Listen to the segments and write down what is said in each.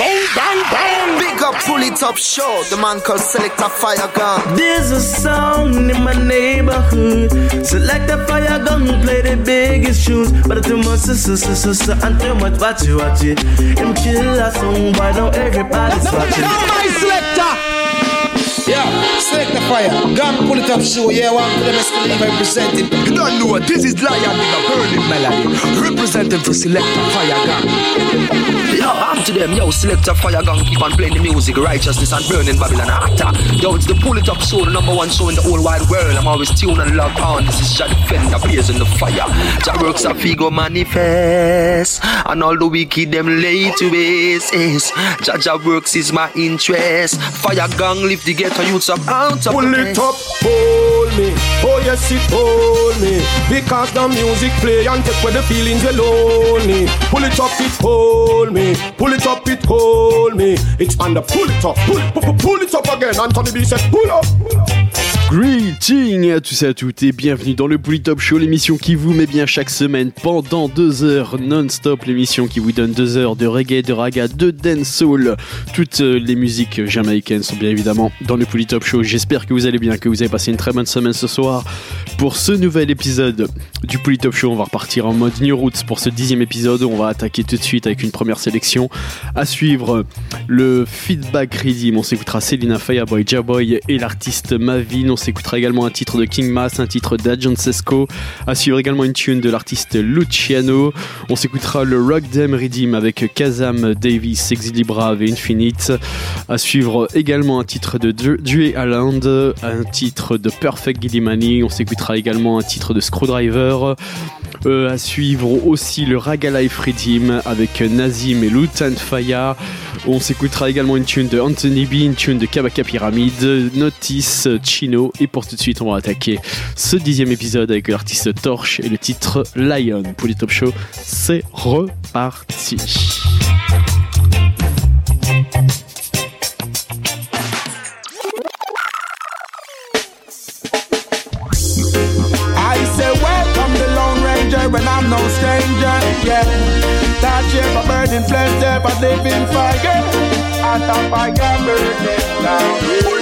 Bang, bang, bang. Big up, pull it up, show. The man called Selector Fire Gun. There's a song in my neighborhood. Select a fire gun, play the biggest tunes. But too much, sister, sister, sister, and too much, watch it, watch it. Him kill a song, why don't everybody's watching? Now my selector. Yeah, select the fire. Gun pull it up show. Yeah, one for them escalator representing. You don't know what this is Lion with a burning melody. Representing for Selector Fire Gang. Yo, I'm to them, yo, Selector Fire Gang, keep on playing the music, righteousness and burning Babylon actor. Yo, it's the pull it up show, the number one show in the whole wide world. I'm always tuned and locked on. This is Jah Defender, blazing the fire. Jah works a figo manifest, and all the wicked them lay to waste. Jah Jah works is my interest. Fire Gang lift the ghetto youths up out of Pull it up, hold me. Oh yes, it hold me. Because the music play and take away the feelings you're lonely. Pull it up, it hold me. Pull it up, it hold me. It's on the pull it up, pull, pull, pull it up again. Anthony B said, pull up, pull up. Greeting à tous et à toutes et bienvenue dans le Bully Top Show, l'émission qui vous met bien chaque semaine pendant deux heures non-stop, l'émission qui vous donne deux heures de reggae, de raga, de dancehall. Toutes euh, les musiques jamaïcaines sont bien évidemment dans le Bully Top Show. J'espère que vous allez bien, que vous avez passé une très bonne semaine ce soir. Pour ce nouvel épisode du Bully Top Show, on va repartir en mode New Roots pour ce dixième épisode. On va attaquer tout de suite avec une première sélection. À suivre le feedback redeem. On s'écoutera Selina Fireboy, Jaboy et l'artiste Mavin. S'écoutera également un titre de King Mass, un titre d'Agent Sesco. À suivre également une tune de l'artiste Luciano. On s'écoutera le Rock Dem Redeem avec Kazam Davis, Exili Brave et Infinite. À suivre également un titre de Dre Island, un titre de Perfect Gillimani. On s'écoutera également un titre de Screwdriver. Euh, à suivre aussi le Raga Life Redeem avec Nazim et Lutan Faya. On s'écoutera également une tune de Anthony B, une tune de Kabaka Pyramid, Notice, Chino. Et pour tout de suite, on va attaquer ce dixième épisode avec l'artiste Torche et le titre Lion. Pour les Top Show, c'est reparti. And I'm no stranger, yeah. That shape of burning flesh, but living fire. At a fire burning down.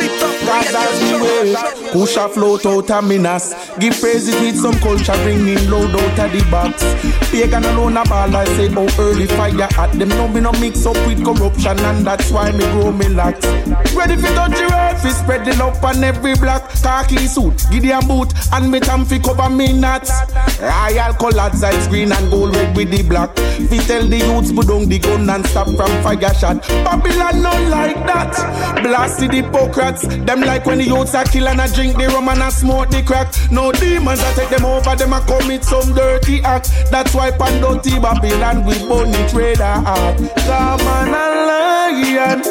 Pull it up, Cause as we wave, push a float out of Minas. Give praise praises with some culture, bringing load out of the box. Pagan alone a ball, I say, oh, early fire at them. No, me no mix up with corruption, and that's why me grow me lax. Ready for touch your earth, fi spread the love on every block. Khaki suit, Gideon boot, and me tam fi cover me nuts. Royal colored sides, green and gold red with the black. Fi tell the youths, put down the gun and stop from fire shot. Babylon not like that. Blasted hypocrites, them like when the youths are kill and a drink the rum and a smoke the crack. No demons I take them over, them a commit some dirty act. That's why Pandoti Babylon burn it red hot. Come on a lion,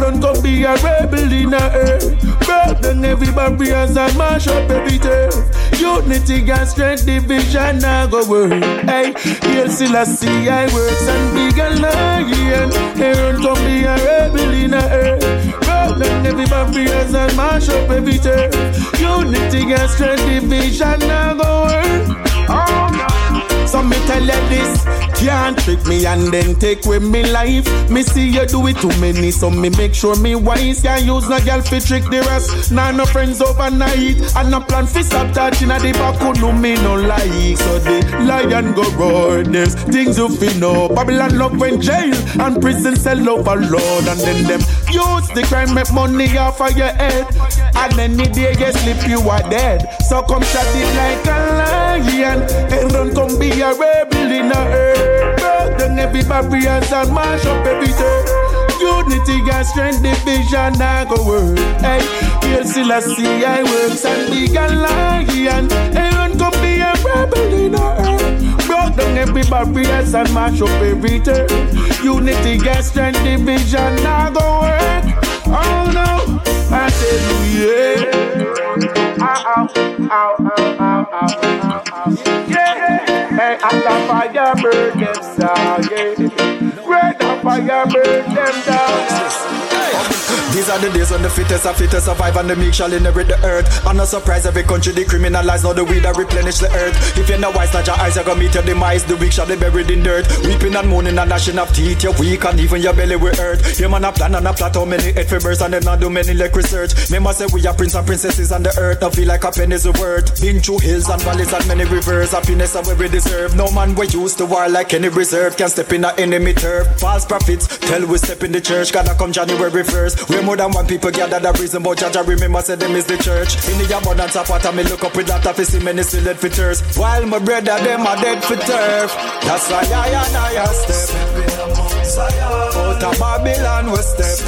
run come be a rebel in a earth. Break down every barriers and mash up every turf. Unity and strength, division now go work. Hey, here still I see I works and big a lion. Run come be a rebel in a earth. Break down every barriers and mash up every turf. Unity and strength, division now go work. Oh no. So me tell you this, can't trick me and then take away me life. Me see you do it too many, so me make sure me wise. Can't use no girl fi trick the rest. Nah no friends overnight, and no plan fi stop touching at the back. Know me no like, so the lion go roar. There's things you fi know. Babylon love when jail and prison cell overload, and then them use the crime make money off of your head. And any day you sleep, you are dead. So come shut it like a lion, and run come be a rebel in a earth. Break down every barriers and mash up everything. Unity and strength, division, I go work. Hey, here still I see I works and big a lion. And run come be a rebel in a earth. Broke down every barriers and mash up everything. Unity and strength, division, I go work. Oh no, I you, yeah. Ow, ow, ow, ow, ow, ow, ow. Yeah, I got fire burn them down, yeah. Red and fire burn them down. These are the days when the fittest are fittest survive and the meek shall inherit the earth. I'm not surprised every country decriminalize now the weed that replenish the earth. If you're not wise, not your eyes, you're gonna meet your demise. The weak shall be buried in dirt. Weeping and moaning and gnashing of teeth. You're weak and even your belly will hurt. You man a plan and a plot how many head for birds and them not do many like research. Me must say we are prince and princesses on the earth. Don't feel like a penny's worth. Been through hills and valleys and many rivers. Happiness and where we deserve. No man we used to war like any reserve can step in a enemy turf. False prophets tell we step in the church. Gotta come January 1st. We're more than one people gather the reason judge. I remember said them is the church. In the abundance of water me look up with that see many still dead for turf. While my brother them are dead for turf. That's why I and I a step. Out of Babylon we step.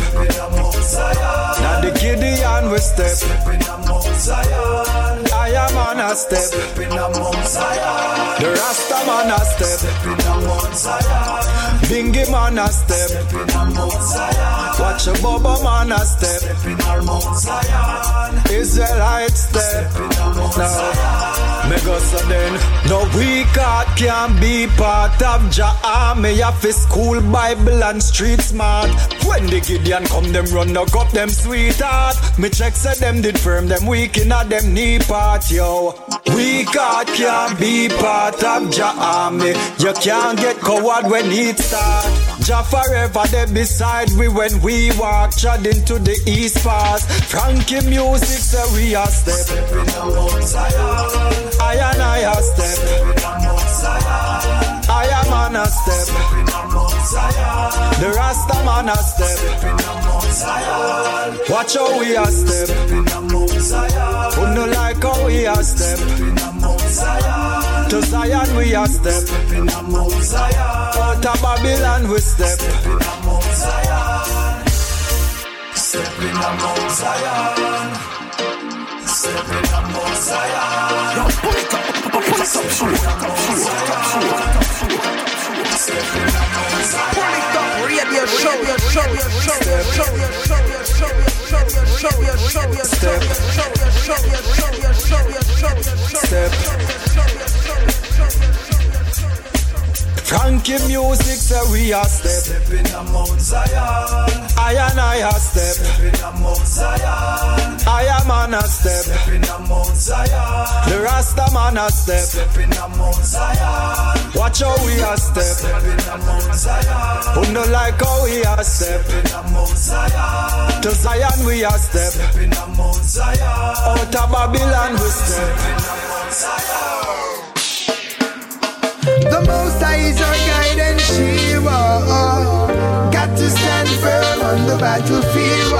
Gideon we step. Stepping on Mount Zion. I am on a step. Stepping on Mount Zion. The Rasta man a step. Stepping on Mount Zion. Bingy man a step. Stepping on Mount Zion. Watch a Boba man a step. Stepping on Mount Zion. Israelite step. Stepping on Mount Zion me go so then. No weak heart can be part of Jah army. Have a school Bible and street smart. When the Gideon come, them run knock up them sweetheart. Me check say them did firm, them weak in a them knee part, yo. Weak heart can be part of Jah army. You can't get coward when it start. Jah forever they beside we when we walk, trod into the east pass. Frankie music say we are stepping a step. I and I a step. I am on a step. The Rasta man a step. Watch how we a step. Who no like how we a step. To Zion we a step. Out of Babylon we step. Step in a Mount Zion. Step in a Mount Zion. Yo, pull it up, pull it up, pull it up, pull it up, pull it up. Step in a Mount Zion. Pull it up, radio show, your show, your show, your show, your show, your show, your show, your show, your show, your show, your show, your show, your show, your show, your show. Frankie music say we a step. Step in a Mount Zion. I and I a step. Step in a Mount Zion. I am on a step. Step in a Mount Zion. The Rasta man a step. Step in a Mount Zion. Watch how we a step. Step in a Mount Zion. Who no like how we a step. Step in a Mount Zion. To Zion we a step. Step in a Mount Zion. Out of Babylon we step. Step in a Mount Zion. The Most High is our guide and shield. Got to stand firm on the battlefield.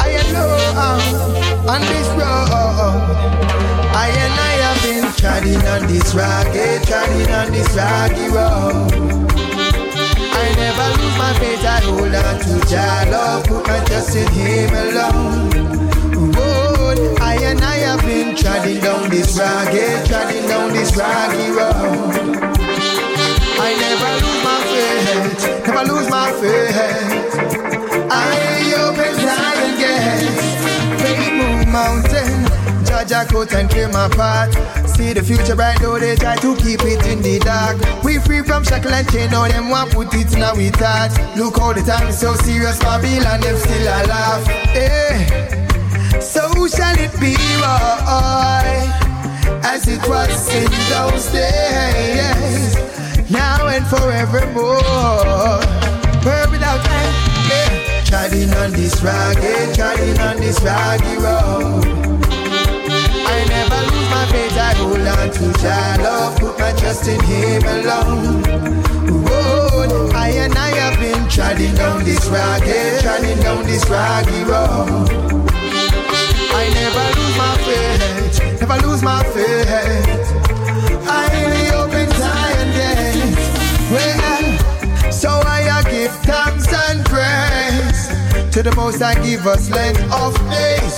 I know on this road. I and I have been treading on this rugged, treading on this rocky road. I never lose my faith, I hold on to Jah love, put my trust in Him alone. I have been treading down this rugged, treading down this rocky road. I never lose my faith, never lose my faith. I open Zion gates, faith move mountain. Jaja coat and clear my path. See the future bright though they try to keep it in the dark. We free from shackle and chain, now them want put it in our thoughts. Look how the time so serious, Babylon them still a laugh. Hey. So shall it be, boy, as it was in those days, now and forevermore. Word without end, yeah. On this rugged, treading on this rocky road. I never lose my faith, I hold on to Jah love, put my trust in Him alone. I and I have been treading down this rugged, treading down this rocky road. I never lose my faith, never lose my faith. I only open Zion gates. Well, so I give thanks and praise to the Most I give us length of days.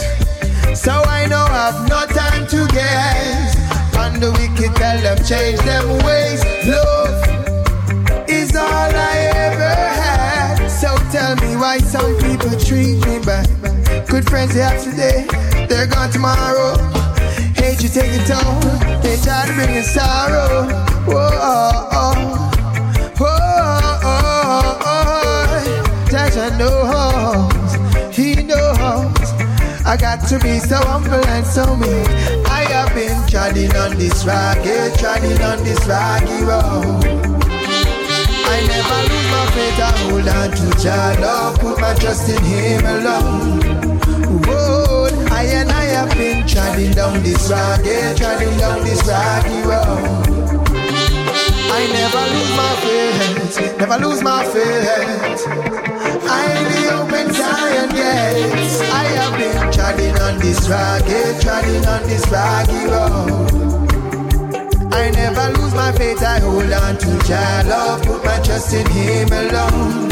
So I know I've no time to guess. And the wicked tell them change them ways. Love is all I ever had. So tell me why some people treat me bad. Good friends they have today, they're gone tomorrow. Hate you take a toll, they try to bring in sorrow. Whoa, oh, oh. Whoa, oh, oh, oh. Tasha knows, he knows. I got to be so humble and so mean. I have been treading on this rocky, treading on this rocky road. I never lose my faith, I hold on to Jah. Love, put my trust in Him alone. I and I have been treading down this rocky, treading down this rocky road. I never lose my faith, never lose my faith. I am the open Zion gates. I have been treading on this rocky, treading on this rocky road. I never lose my faith, I hold on to Jah love, put my trust in Him alone.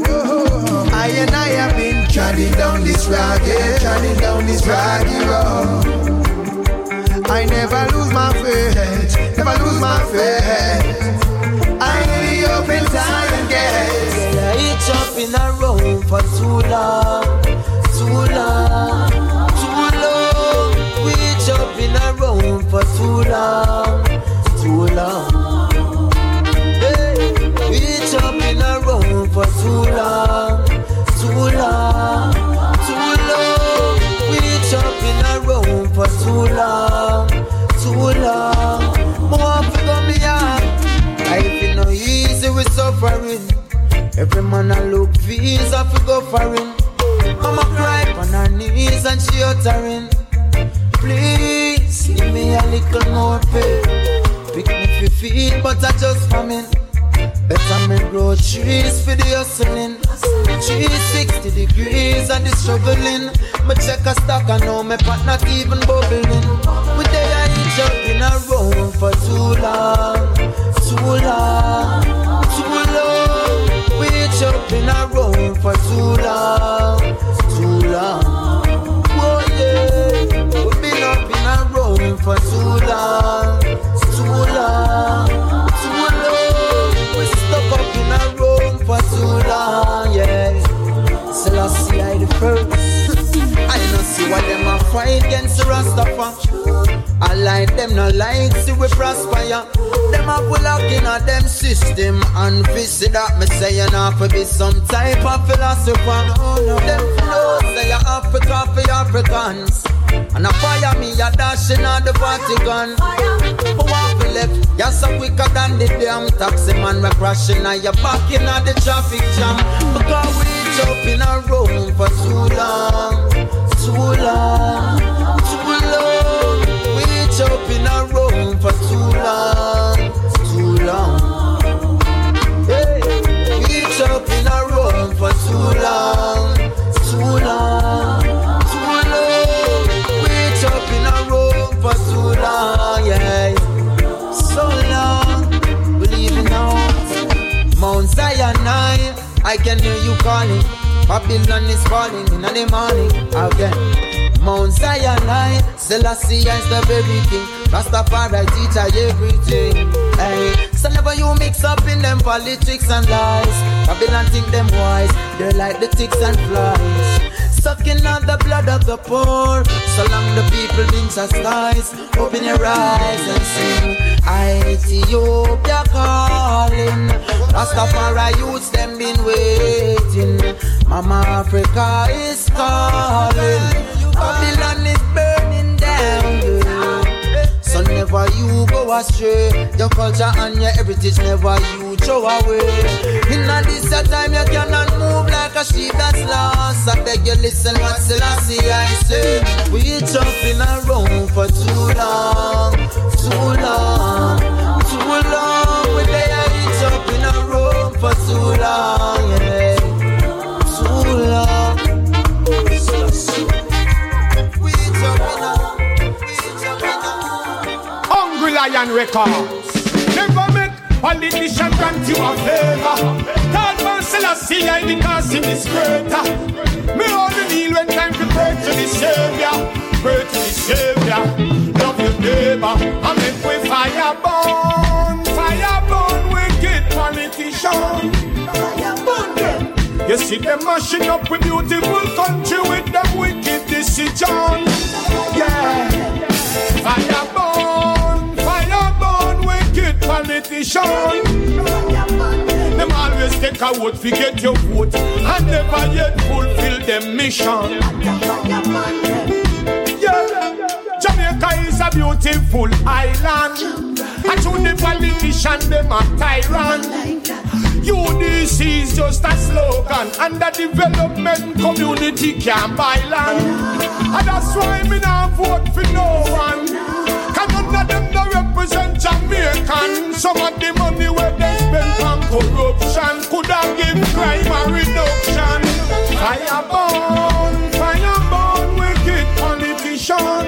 Whoa. I and I have been treading down this rocky, treading down this rocky road. I never lose my faith, never lose my faith. I the open time gates. It's up in a room for too long, too long, too long. We up in a room for too long, too long. Every man a look visa fi go foreign. Mama cry on her knees and she uttering. Please give me a little more pay. Pick me fi feed, but I just famine. Better me grow trees for the hustling. 360 degrees and the struggling. Me check a stock and know me pot not even bubbling. Each up in a room for too long, too long. Each up in a room for too long, too long. Oh yeah, we been up in a room for too long, too long, too long. We stuck up in a room for too long, yeah. Selassie I the first. I don't see why them a fight against Rastafari. I like them no like see we prosper. Them a pull up in a them system and visit that me say you not for be some type of philosopher. No, no. Them know say you Africa for Africans. And a fire me a dashing at the Vatican. But walk we left, you're so quicker than the damn taxi man. We crashing at your back in the traffic jam. Because we jump in a room for too long, too long, too long. Long, too long, too long. We jump in a room for too long, yeah. So long, believe it not. Mount Zion, I, I can hear you calling. Babylon is falling in the morning again. Mount Zion, I, Selassie is the very king. Rastafari teach I everything. Hey, never you mix up in them politics and lies. Babylon think them wise, they're like the ticks and flies. Sucking on the blood of the poor. So long the people being chastised. Open your eyes and sing. Ethiopia calling. Rastafari youths them been waiting. Mama Africa is calling. Babylon never you go astray. Your culture and your heritage never you throw away. In a this time you cannot move like a sheep that's lost. I beg you listen what Selassie I say. We jump in a room for too long, too long, too long. We there each up in a room for too long, Lion Records. Never make politician grant you a favor. God man Selassie I because him is greater. Me only deal when time to pray to the Savior. Pray to the Savior. Love your neighbor. And make we fire burn. Fire burn wicked politician. Fire burn. You see them mashing up with beautiful country with them wicked decision. Yeah. Politician. Them always take a vote to get your vote and never yet fulfill them mission. Yeah. Jamaica is a beautiful island. And to the politician, them a tyrant. UDC is just a slogan, and the development community can't buy land. And that's why me not vote for no one. Cause none of them represent Jamaican. Some of the money where they spend on corruption could have give crime a reduction. Fire burn, fire burn, wicked politician.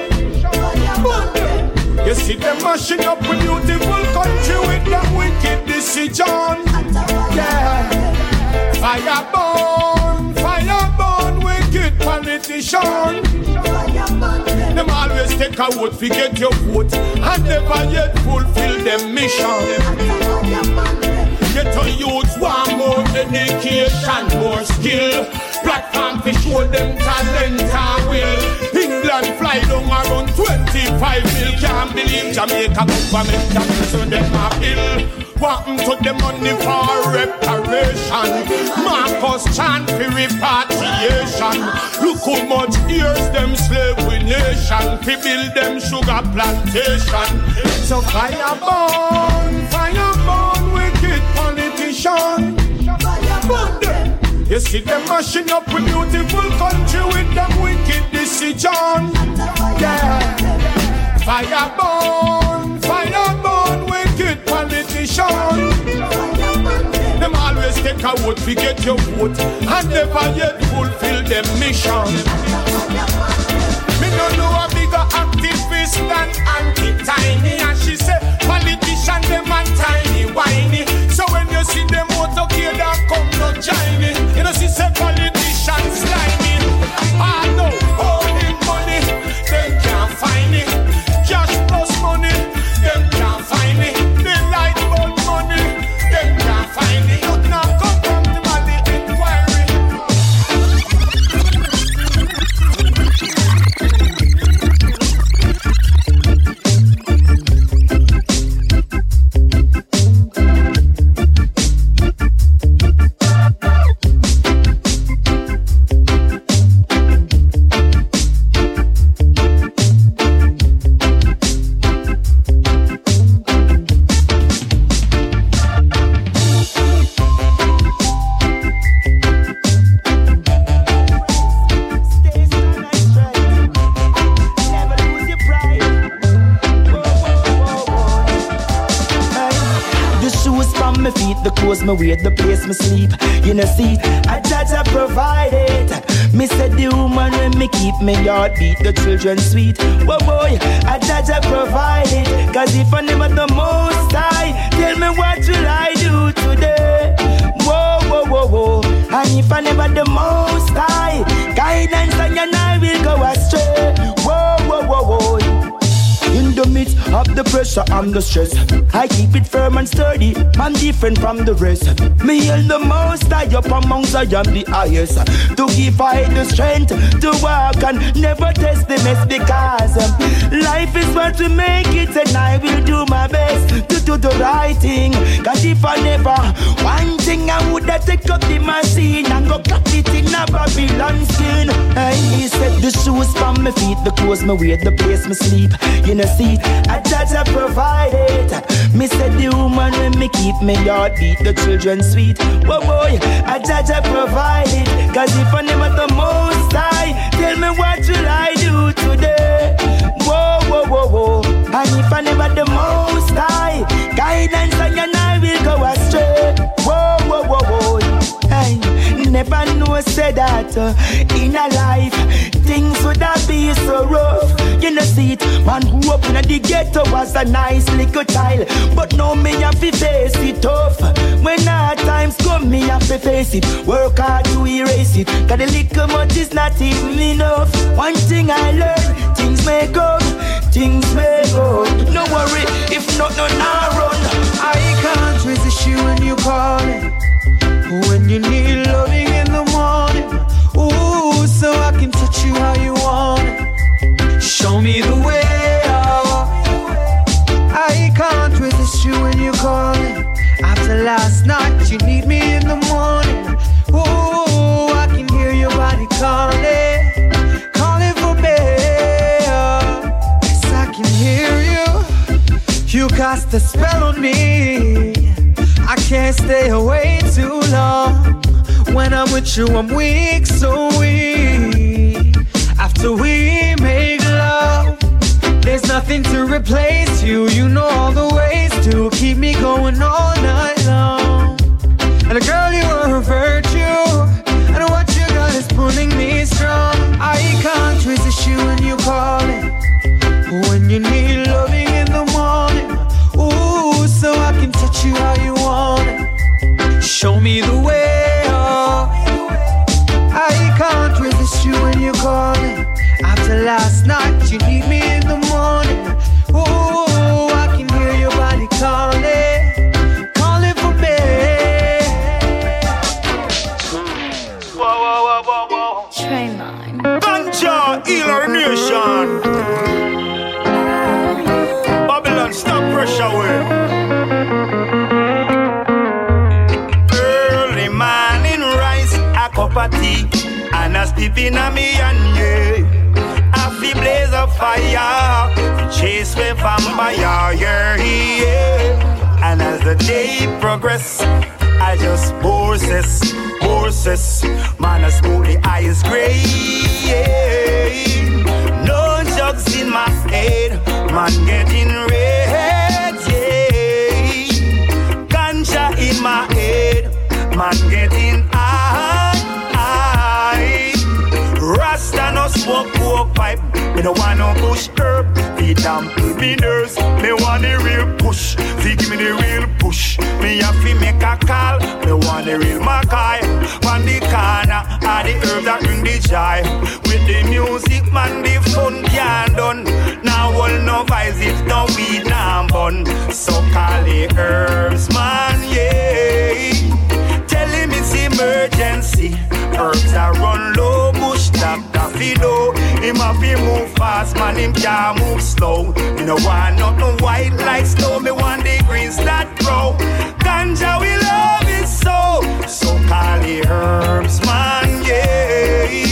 You see them mashing up a beautiful country with them wicked decision. Yeah. Fire politician. Them always take a vote, forget your vote, and never yet fulfill them mission. Get a youth want more education, more skill. Platform to show them talent and will. England fly down around 25 mil. Can't believe Jamaica government that so them a bill. Want to the money for reparation. Marcus chant for repatriation. Look how much years them slave with nation. To build them sugar plantation. So fire burn, fire burn, wicked politician. Burn them. You see them mashing up a beautiful country with them wicked decision. Yeah. Fire burn, fire burn, wicked politician. Them always take a vote to get your vote. And never yet fulfill them mission. Me no know a bigger activist than Auntie Tiny. And she say politician them and tiny whiny. So when you see them motorcade come no join it You know she say clothes me wear, the place me sleep. You know, see, I judge I provide it. Me said the woman when me keep me yard beat, the children sweet. Whoa boy, I judge I provide it. Cause if I never the most high, tell me what will I do today? Whoa, whoa, whoa, whoa. And if I never the most high, guidance and I will go astray. Whoa, whoa, whoa, whoa. In the midst of the pressure and the stress, I keep it firm and sturdy. Man different from the rest. Me hail the most high up amongst I am the highest. To give I the strength to walk and never test the mess because um, life is what we make it, and I will do my best to do the right thing. Cause if I never one thing, I would have take up the machine and go cut it in a Babylon skin. And he said the shoes from my feet, the clothes me wear, the place me sleep. You know, see, I judge provide it. Me said the woman when me keep me yard beat, the children sweet. Whoa, boy, I judge I provide it. Cause if I never the most never know say that uh, in a life things would have be so rough. You know see it, man who up in the ghetto was a nice little child, but now me have to face it tough. When hard times come, me have to face it. Work hard to erase it, cause the little much is not even enough. One thing I learned, things may go, things may go. No worry, if not, no, I run. I can't resist you when you calling. When you need loving in the morning. Ooh, so I can touch you how you want it. Show me the way. oh. I can't resist you when you call it After last night, you need me in the morning. Ooh, I can hear your body calling, calling for me. Oh, Yes, I can hear you. You cast a spell on me. I can't stay away too long. When I'm with you, I'm weak, so weak. After we make love, there's nothing to replace you. You know all the ways to keep me going all night long. And girl, you are a virtue. And what you got is pulling me strong. I can't resist you when you call it. When you need loving in the morning. Ooh, so I can touch you how you want it. Show me the way. You when you call it. After last night, you need me in the morning. Ooh, I can hear your body calling, calling for me. Whoa, whoa, whoa, whoa, whoa. Trainline. Ganja, healer nation. And a me and yeah. I feel blaze of fire, to chase with vampire, yeah, yeah. And as the day progress, I just process, process. Man, I smoke the eyes gray. Yeah. No drugs in my head, man getting red. Yeah. Ganja in my head, man getting smoke coke pipe. Me no want no bush herb. Feed damn me nerves. Me want the real push. Fi give me the real push. Me have to make a call. Me want the real Mackay. On the corner, all the herb that bring the joy. With the music, man, the fun can done. Now all no vibes if no weed now bun. So call the herbs, man, yeah. Emergency. Herbs are run low, bush doctor fido. Him to move fast, man, him can't move slow. Me no want nothing white like snow, me want the greens that grow. Ganja we love it so, so call the herbs, man, yeah.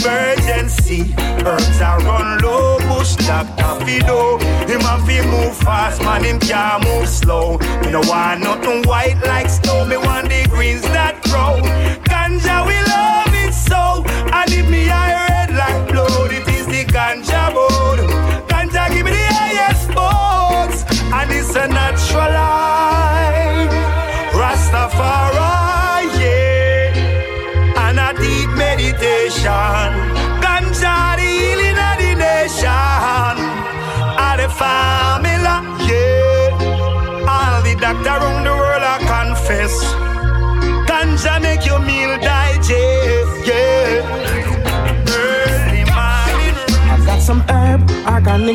Emergency. Herbs are run low, bush doctor fido. Him have to move fast, man, him can't move slow. Me no want nothing white like snow, me want the greens that grow. Ganja we love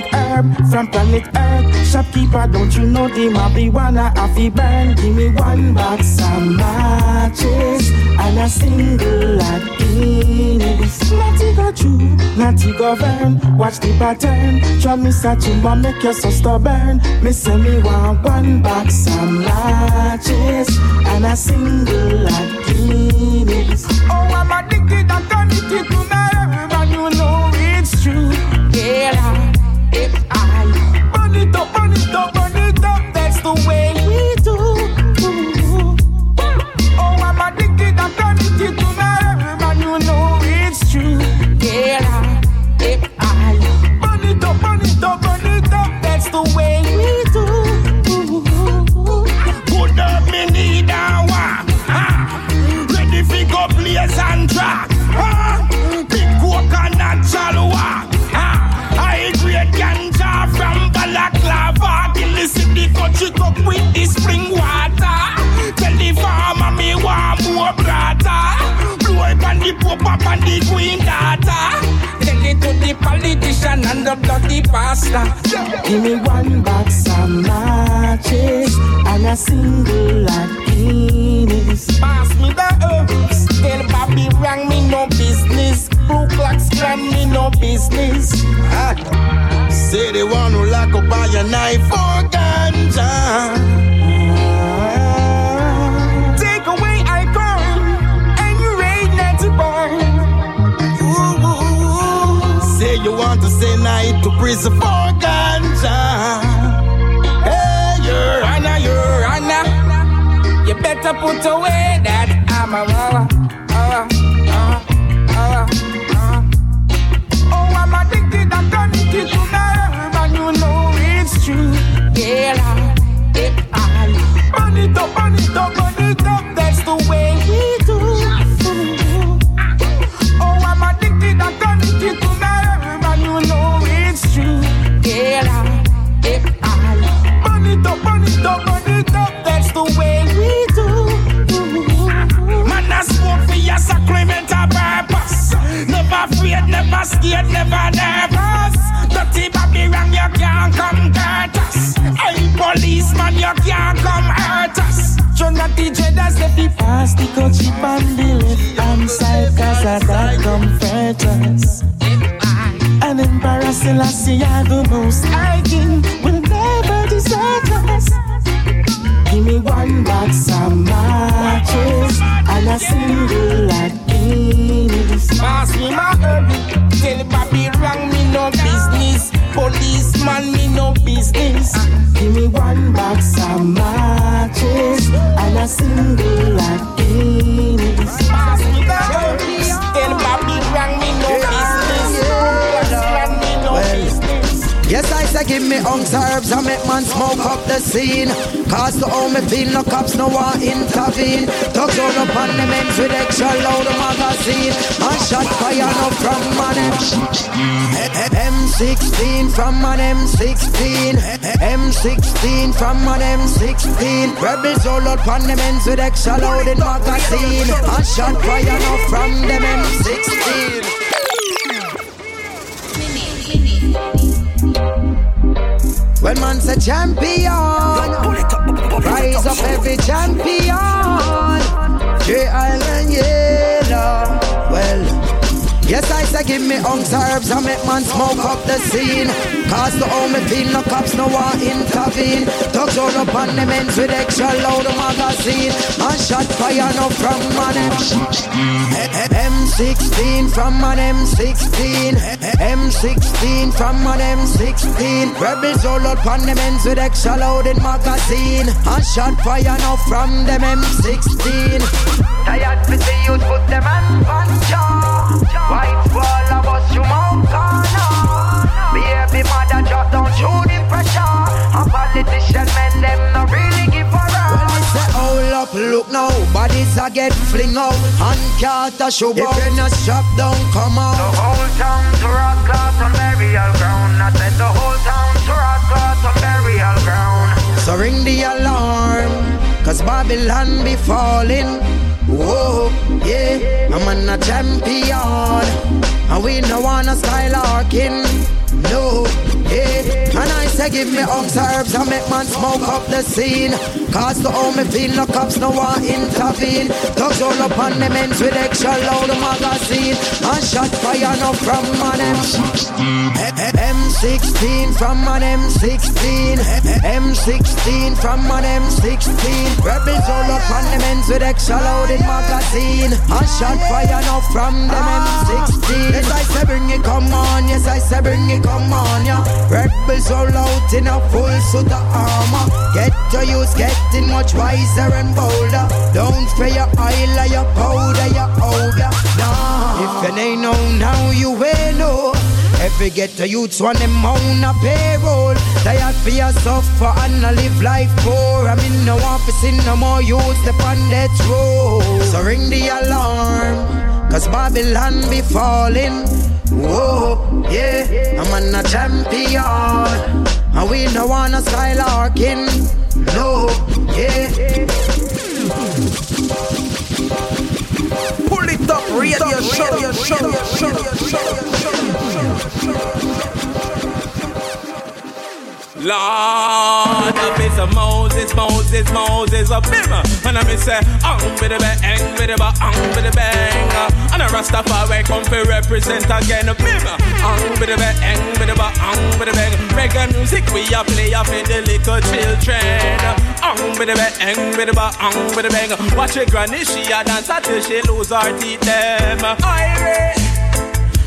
herb from planet Earth. Shopkeeper, don't you know the marijuana I fi burn? Give me one box of matches and a single Guinness. Natty go true, natty go burn. Watch the pattern. Try me searching, but make you so stubborn. Me say me want one box of matches and a single Guinness. Oh, I'm addicted, I'm addicted politician and the bloody pastor. Give me one box of matches and a single of Guinness. Pass me the herbs. Tell Bobby Rang me no business. Blue clocks grand me no business. Ah. Say they want to lock up by your knife for ganja. You want to say night to prison for ganja. Hey, your honor, your honor. You better put away that amawawa. Uh, scared, never nervous. Dirty Babylon, you can't come hurt us. Hey, policeman, you can't come hurt us. Jonathan Jedas left the Pass the coach chip on the hand side Cause I got comfort us And Emperor Selassie are the most I king Will never desert us Give me one box of matches And a single of Guinness Pass me my herb. Tell Bobby wrong me no business. Policeman me no business. Give me one box of matches And a single of Guinness Pass me the herb. Give me unks herbs and make man smoke up the scene. Cause to all me feel no cops no one intervene. Tugs all up on the men's with extra loud magazine. And shot fire no from an M16. M16 from an M16. M16 from an M16. Rebels all up on the men's with extra loud in magazine. And shot fire no from them M16. When man say champion, rise up every champion. J Island Yellow. Yes, I say give me unks herbs and make man smoke up the scene. Cause to all me feel no cops no one intervene. Up on the men's with extra loud magazine. And shot fire no from an M16. M16 from an M16. M16 from an M16. Rebels all up on the men's with extra loud magazine. And shot fire no from them M16. Tired to see you put them on puncher. Look now. Bodies a get fling out. And can't a show If you not shop down, come out. The whole town to rock out on burial ground. I said the whole town to rock out on burial ground. So ring the alarm, cause Babylon be falling. Whoa, yeah, I'm on a champion. And we no wanna skylarking. No, yeah. And I say give me unks herbs and make man smoke up the scene. Cause to all me feel no cops no one intervene. Tugs all up on the men's with extra loud magazine. And shot fire no from an M16. M16 from an M16. M16 from an M16. Rebels all up on the men's with extra loaded magazine. And shot fire no from them M16. Yes, I say bring it, come on. Yes, I say bring it, come on, yeah. Rebels all out in a full suit of armor. Get to use, getting much wiser and bolder. Don't spray your oil or your powder, your older. Nah, if you ain't know now, you will know. Every ghetto youths want them on a payroll. They have for your suffer and a live life poor. I'm in no office in no more youths the that road. So ring the alarm, cause Babylon be falling. Whoa, yeah, I'm on a champion. And we no wanna skylarking. No, yeah. Pull it up, radio show, show, show, Lord, I miss a Moses, Moses, Moses, a bim. And I miss a ang with a bang, with a ang with a bang. And a Rastafari come to represent again a bim. Ang with a bang, with a ang with a bang. Reggae music we a play up in the little children. Ang with a bang, with a ang with a bang. Watch your granny, she a dance until she lose her teeth them. Irie.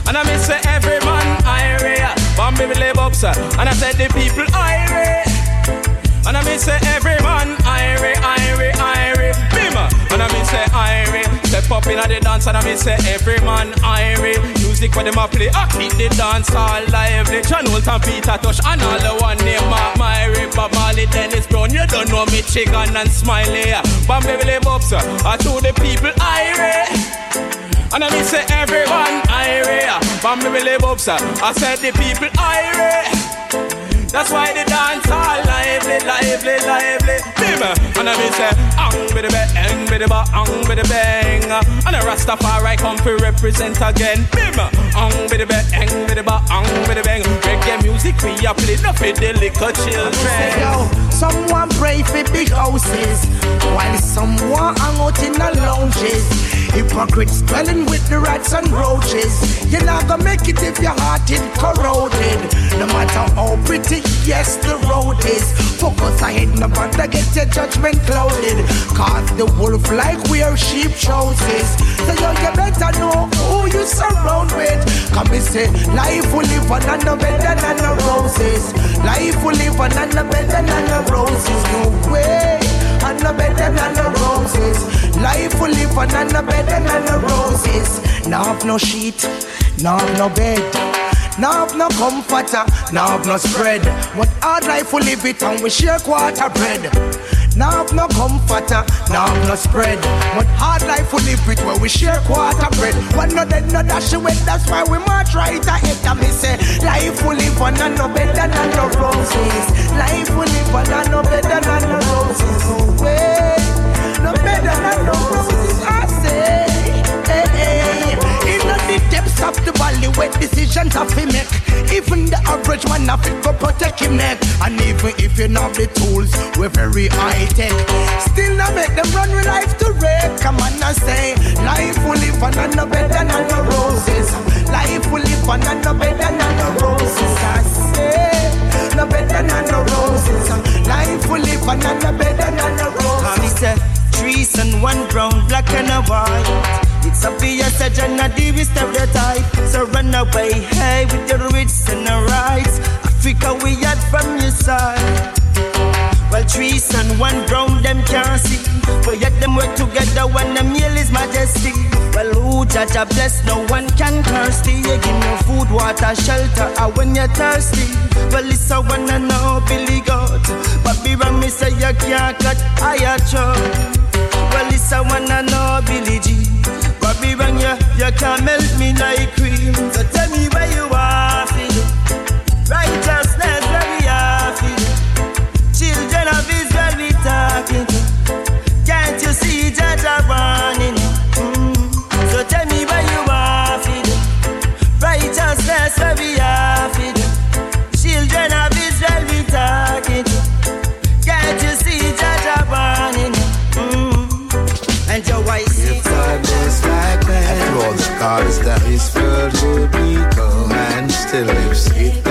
And I miss every man irate Bambi me live up And I said the people irate And I miss say every man irate, irate, irate And I mean say Irie, step up in the dance and I mean say every man Irie. Music for them a play, I keep the dance all lively. John Holton, Peter Tosh, and all the one named Mark Myrie, Bob Marley, Dennis Brown. You don't know me, Chicken and Smiley. Bam Beverly Bobs, I told the people Irie. And I mean say everyone Irie. Bam Beverly Bobs, I said the people Irie. That's why the dance all lively, lively, lively. Bim, and I mean say, ang with the bang, with the ba, ang with the bang. And the Rastafari come to represent again. Bim, ang with the bang, with the ba, ang with the bang. Reggae music we a play, no for the little children. Yo, someone pray for big houses, while someone hang out in the lounges. Hypocrites dwelling with the rats and roaches. You're not gonna make it if your heart is corroded. No matter how pretty, yes, the road is. Focus ahead, no matter get your judgment clouded. Cause the wolf like where sheep chooses. So yo, you better know who you surround with. Come and say, life will live on and no better than the roses. Life will live on and no better than the roses. No way and no better than the roses. Life will live on and no better than the roses. Now have no sheet, now have no bed. Now have no comforter, uh, now have no spread. But hard life we live it and we share quarter bread. Now have no comforter, uh, now have no spread. But hard life we live it where we share quarter bread. One no dead, no dash away, that's why we march right ahead. And me say, life we live on and no better than the roses. Life we live on and no better than the roses. No way, no better than the roses. Depths the valley where decisions have to make. Even the average man have to protect him neck. And even if you have the tools, we're very high tech. Still not make them run with life to wreck. Come on and say, life will live on and no better than the roses. Life will live on and no better than the roses. I say, no better than the roses. Life will live on and no better than the roses. Me say eh? trees and one brown, black and a white. It's obvious that you're not the stereotype. So run away, hey, with your wits and the rights. Africa, we had from your side. Well, trees and one brown, them can't see. But yet them work together when the meal is majesty. Well, who judge a bless, no one can curse thee. You give no food, water, shelter, or when you're thirsty. Well, it's a one and no Billy God. But be me say you can't cut higher. Well, it's a one and no Billy be wrong, you, you can't melt me like cream. So tell me the scars that this world would become, still lives. If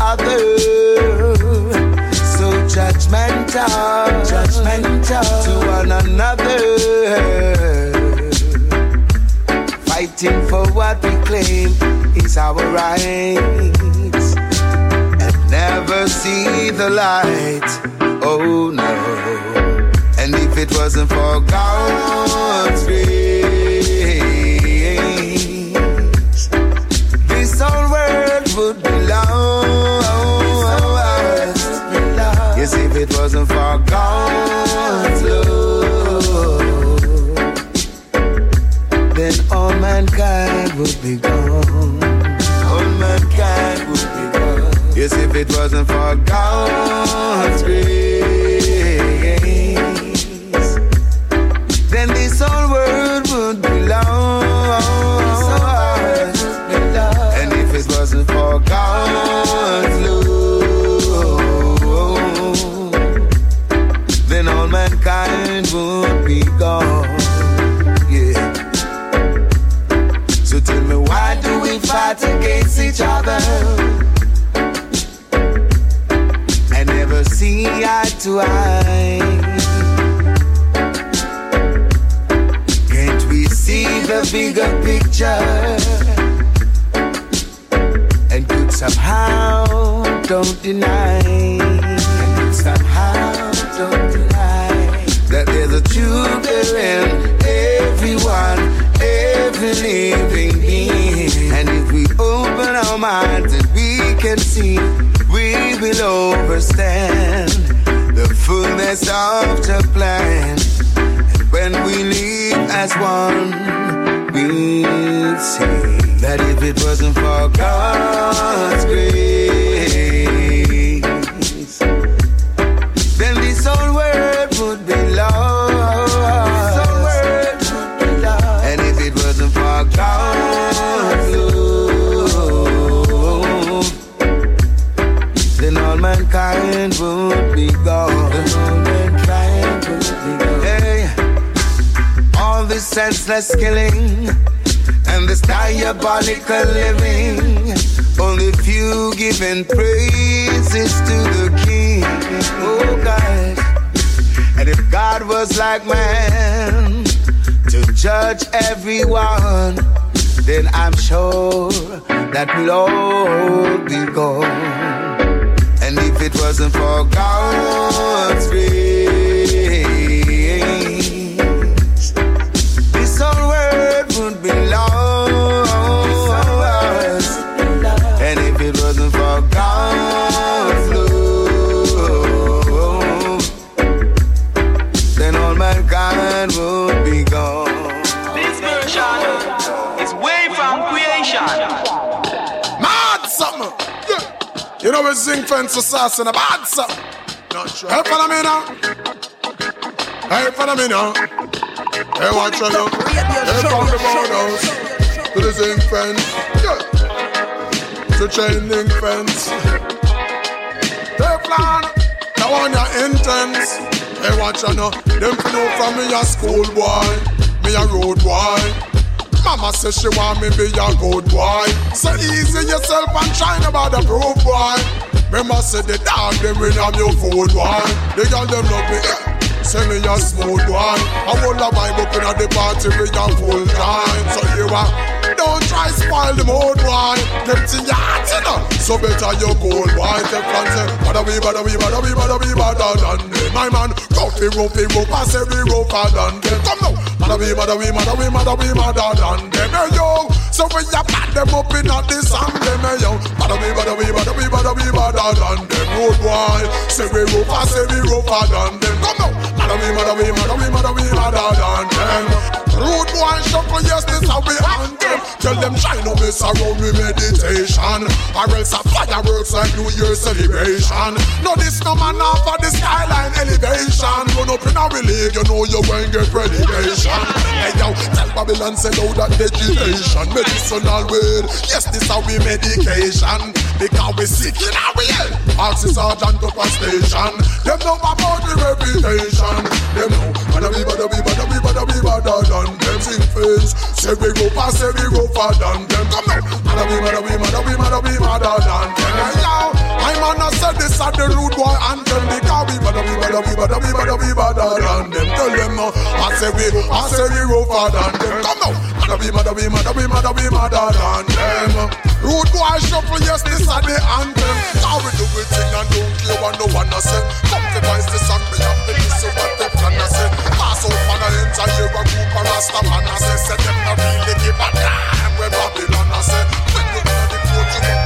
other, so judgmental, judgmental to one another, fighting for what we claim is our right. and never see the light. Oh no. And if it wasn't for God's grace, Yes, if it wasn't for God's grace, eye? Can't we see the bigger picture? And could somehow don't deny, somehow don't deny that there's a truth in everyone, every living being. And if we open our minds and we can see, we will overstand the fullness of the plan. And when we live as one, we'll see that if it wasn't for God's grace, senseless killing and this diabolical living. Only few giving praises to the King. Oh God. And if God was like man to judge everyone, then I'm sure that we'll all be gone. And if it wasn't for God's grace, know we sing fence assassin a bad. Not sure. Hey, follow me now. Hey, follow me now. Hey, watch out now. Hey, from the borders to the zinc fence. Yeah. To chain link fence. Teflon. Now on your intense. Hey, watch out now. Them know from me a school boy. Me a road boy. Mama says she want me be a good boy. So easy yourself and try no bother prove boy. Remember say the dog them in am your food boy. The girl them love me. Yeah. Say me a smooth boy. I hold a vibe up in the party with a full time. So you are. Don't try spoil the mood boy. Them thing you you know. So better you cold boy. Them fans say eh, bada we bada we bada we bada we bada than them. My man, roughy roughy rough. I say we rougher than them. Come now. Bada we bada we bada we bada we bada than them. Yo. So when you pat them up in at the song them yo. Bada we bada we bada we bada we bada than them. Road boy. Say we rough. I say we rougher than them. Come now. Bada we bada we bada we bada we bada than them. Rude boy shuffle, yes, this how we anthem. Tell them no mess around with meditation. Or else a fireworks like New Year celebration. No, this no man off of the skyline elevation. Run up in our league, you know you won't get relegation. Hey yo, tell Babylon send out that vegetation. Medicinal weed, yes, this how we medication. Because we sick in our head. Ask the sergeant up a station. Them know about the reputation. Them know, bada be, bada be, bada be, bada be, bada done them sing face. Say we go past, say we go far than them. Come now, mada be, mada be, mada be, mada be, mada than them. Yo, I man I said this at the rude boy anthem. Because we bada be, bada be, bada be, bada be, bada than them. Tell them now, I say we, I say we go far than them. Come now, mada be, mada be, mada be, mada be, mada than them. Rude boy shuffle, yes, this at the anthem. How we do it thing and don't care what no one a say. Come to voice the song, me have to listen what they plan to say. Out man a enter here a group of Rasta man a say. Say them not really give a damn where Babylon a say. When you inna the court, you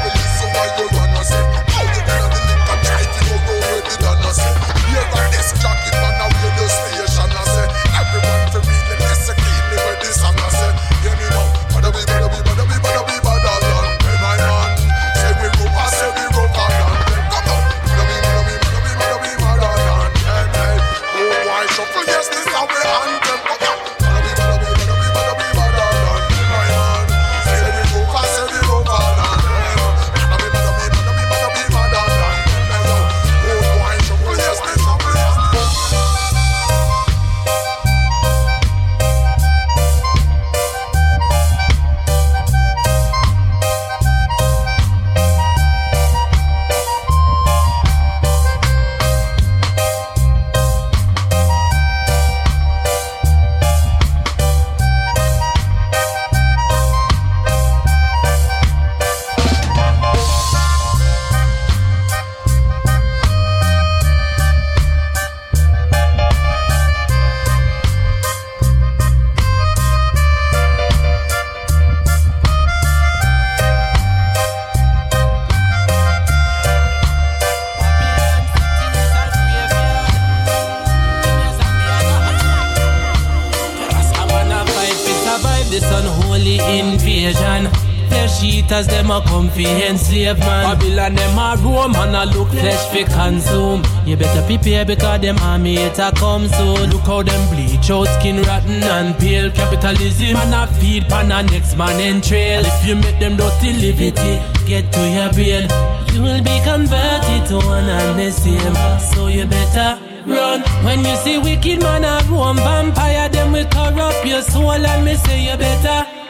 cheaters, them a comfy slave man. Babylon, them a roam and a look flesh fi consume. You better prepare because them army a come soon. Look how them bleach out skin rotten and pale. Capitalism and a feed pan a next man entrail. If you make them dirty liberty, get to your brain. You will be converted to one and the same. So you better run. When you see wicked man a roam vampire, them will corrupt your soul and me say you better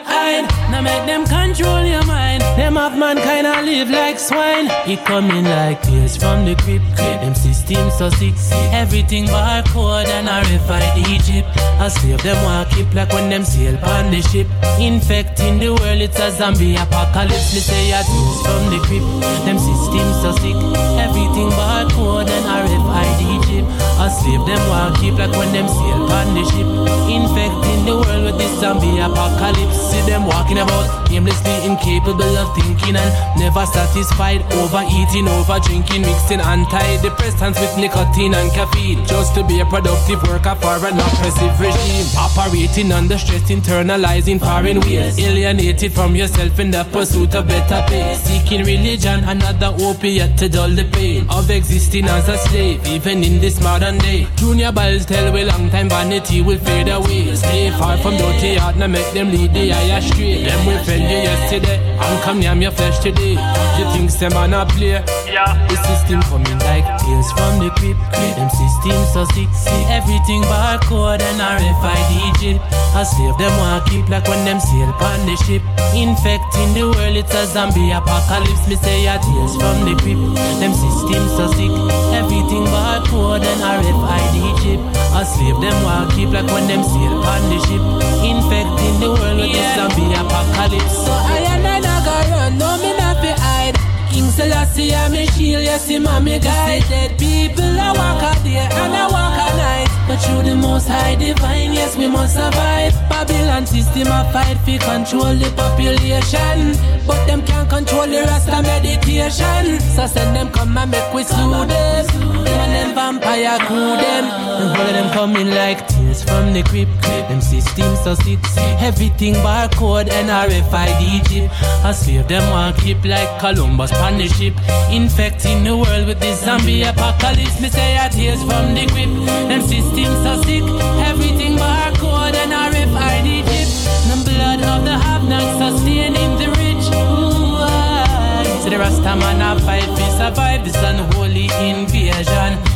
Now make them control your mind. Them have mankind and live like swine. It coming like tears from the crypt. Them system so sick. Everything barcode and RFID Egypt. I slave them walk keep like when them sail on the ship. Infecting the world, it's a zombie apocalypse. Me say a tears from the crypt. Them system so sick. Everything barcode and RFID Egypt. I slave them walk keep like when them sail on the ship. Infecting the world with this zombie apocalypse. See them walking about aimlessly incapable of thinking and never satisfied. Overeating, over drinking, mixing antidepressants with nicotine and caffeine. Just to be a productive worker for an oppressive regime. Operating under stress, internalizing foreign ways. Alienated from yourself in the pursuit of better pay. Seeking religion, another opiate to dull the pain of existing as a slave, even in this modern day. Junior Byles tell we long time vanity will fade away. Stay far from dirty heart, now make them lead the eye astray. Them we friend you yesterday, and come near your flesh today. You think some man a play? Yeah. The system coming like tears from the crypt. Them systems so sick, see everything barcode and RFID Egypt. I slave them want keep like when them sail on the ship. Infecting the world, it's a zombie apocalypse. Me say a tears from the crypt. Them systems so sick, everything barcode and RFID Egypt. I slave them want keep like when them sail on the ship. Infecting the world with the zombie apocalypse. So I and I not go run, no me not fi hide. King Selassie, I'm shield, yes, him me guide. Dead people, I walk a day and I walk a night. But through the most high divine, yes, we must survive. Babylon system a fight fi control the population. But them can't control the rest of meditation. So send them come and make we slew them. And them vampire crew them. All of them coming like tears from the crypt. Them systems so sick. Everything barcode and RFID Egypt. I slave them one keep like Columbus the ship. Infecting the world with this zombie apocalypse. Me say a tears from the crypt. Them systems so sick. Everything barcode and RFID Egypt. The blood of the have-nots sustaining the rich. Ooh, ah. I. So the Rasta man a fight survive this unholy invasion.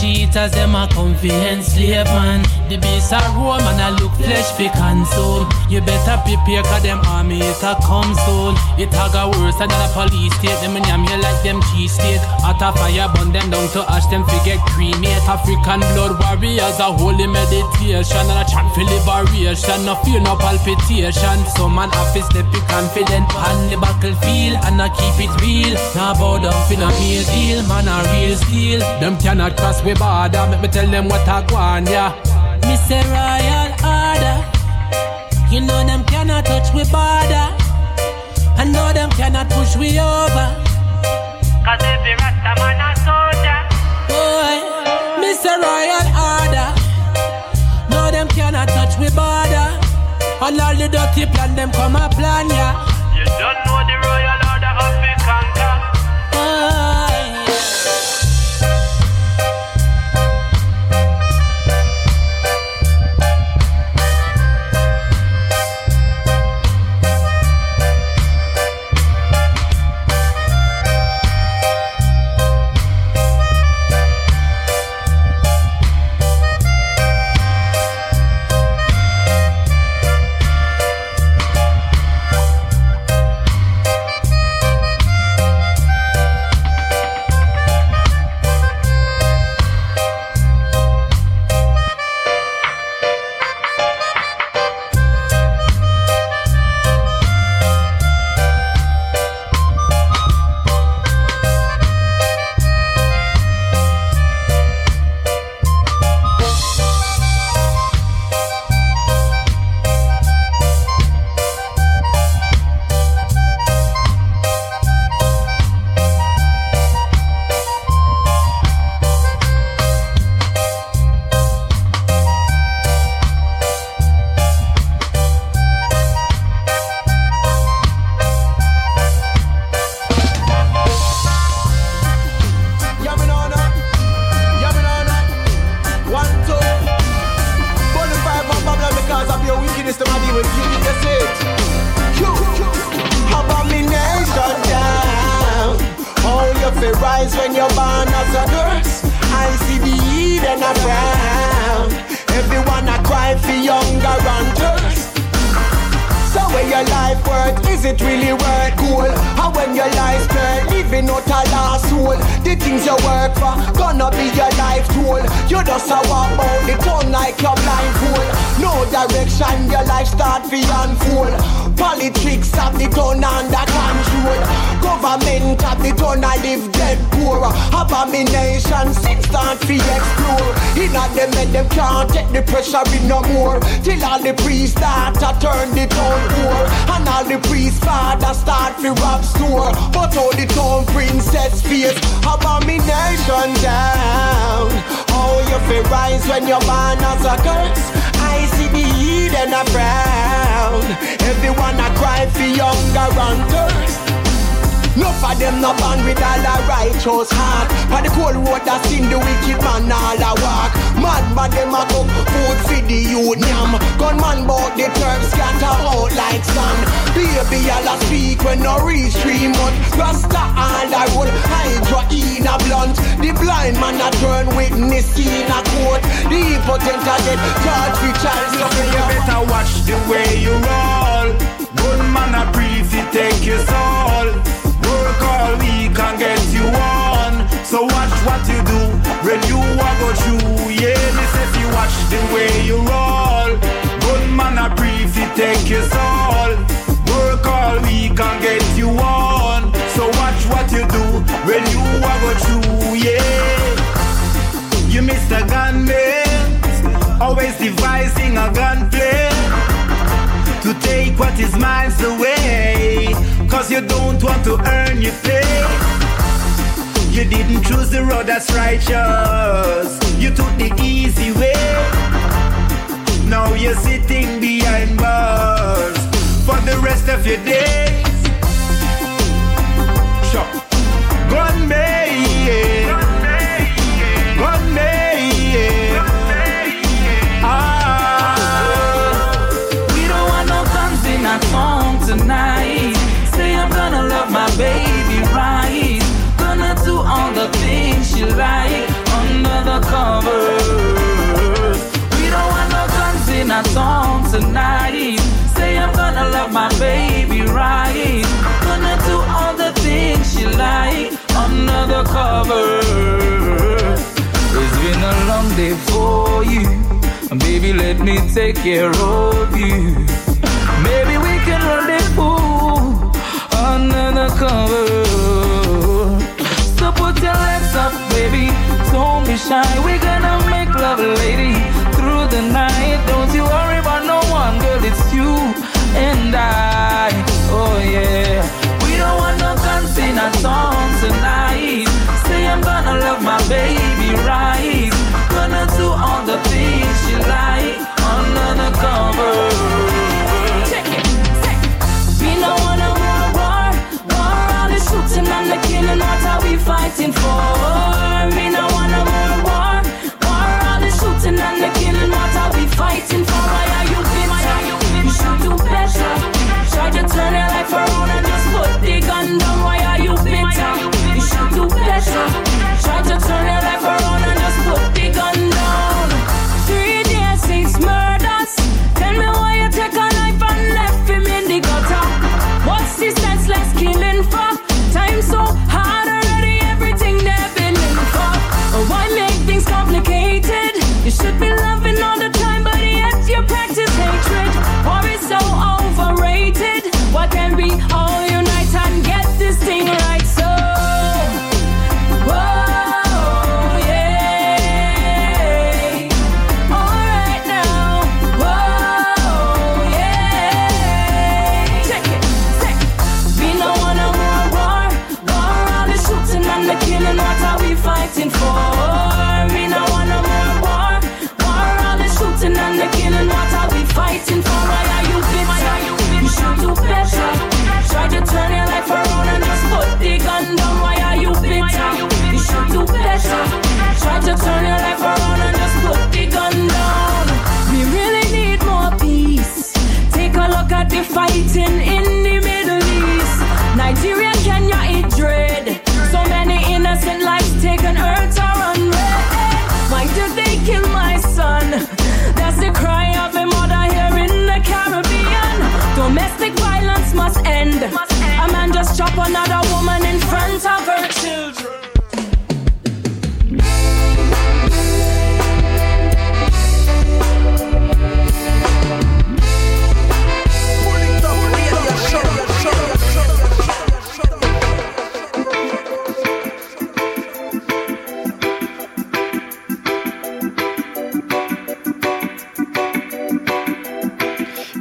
Cheaters, them a comfy slave man. The beast a roam and a look flesh fi consume. You better prepare cause them army it a come soon. It a go worse than a police state. Them yam you like them cheese state. At a fire burn them down to ash them fi get cremate. African blood warriors a holy meditation and a chant for liberation. No fear no palpitation. Some man have to step confident on the battlefield and a keep it real. Now bow down fi no meal deal. Man a real steel. Them cannot cross we border. Make me tell them what I want, yeah. Me say royal order. You know them cannot touch we border. I know them cannot push we over. Cause every rasta man a soldier. Boy, me say royal order. No them cannot touch we border. And all the dirty plan them come a plan, yeah. someday for you. And baby, let me take care of you. Maybe we can rendezvous under the cover. So put your legs up, baby. Don't be shy. We're gonna make love, lady, through the night. Don't you worry about no one, girl. It's you and I. Oh yeah. We don't want no dancing at all tonight. Say I'm gonna love my baby right whistle on the beach, you like on undercover. We know one a war, war, war on the shooting and the killing, that's how we fighting for. We know one a war, war, war on the shooting and the killing, that's how we fighting for. Why are you bitter? You should do better. Try to turn your life around and just put the gun down. Why are you bitter? You should do better. Try to turn your life around and just put the gun down. feeling for Time so hard already, everything they've been in for. Oh, why make things complicated? You should be loving all the time, but yet you practice hatred. War is so overrated. Why can't we all you? Try to turn your life around and just put the gun down. We really need more peace. Take a look at the fighting in the Middle East. Nigeria, Kenya, it dread. So many innocent lives taken, earth are unread. Why did they kill my son? That's the cry of a mother here in the Caribbean. Domestic violence must end. A man just chop another woman in front of her children.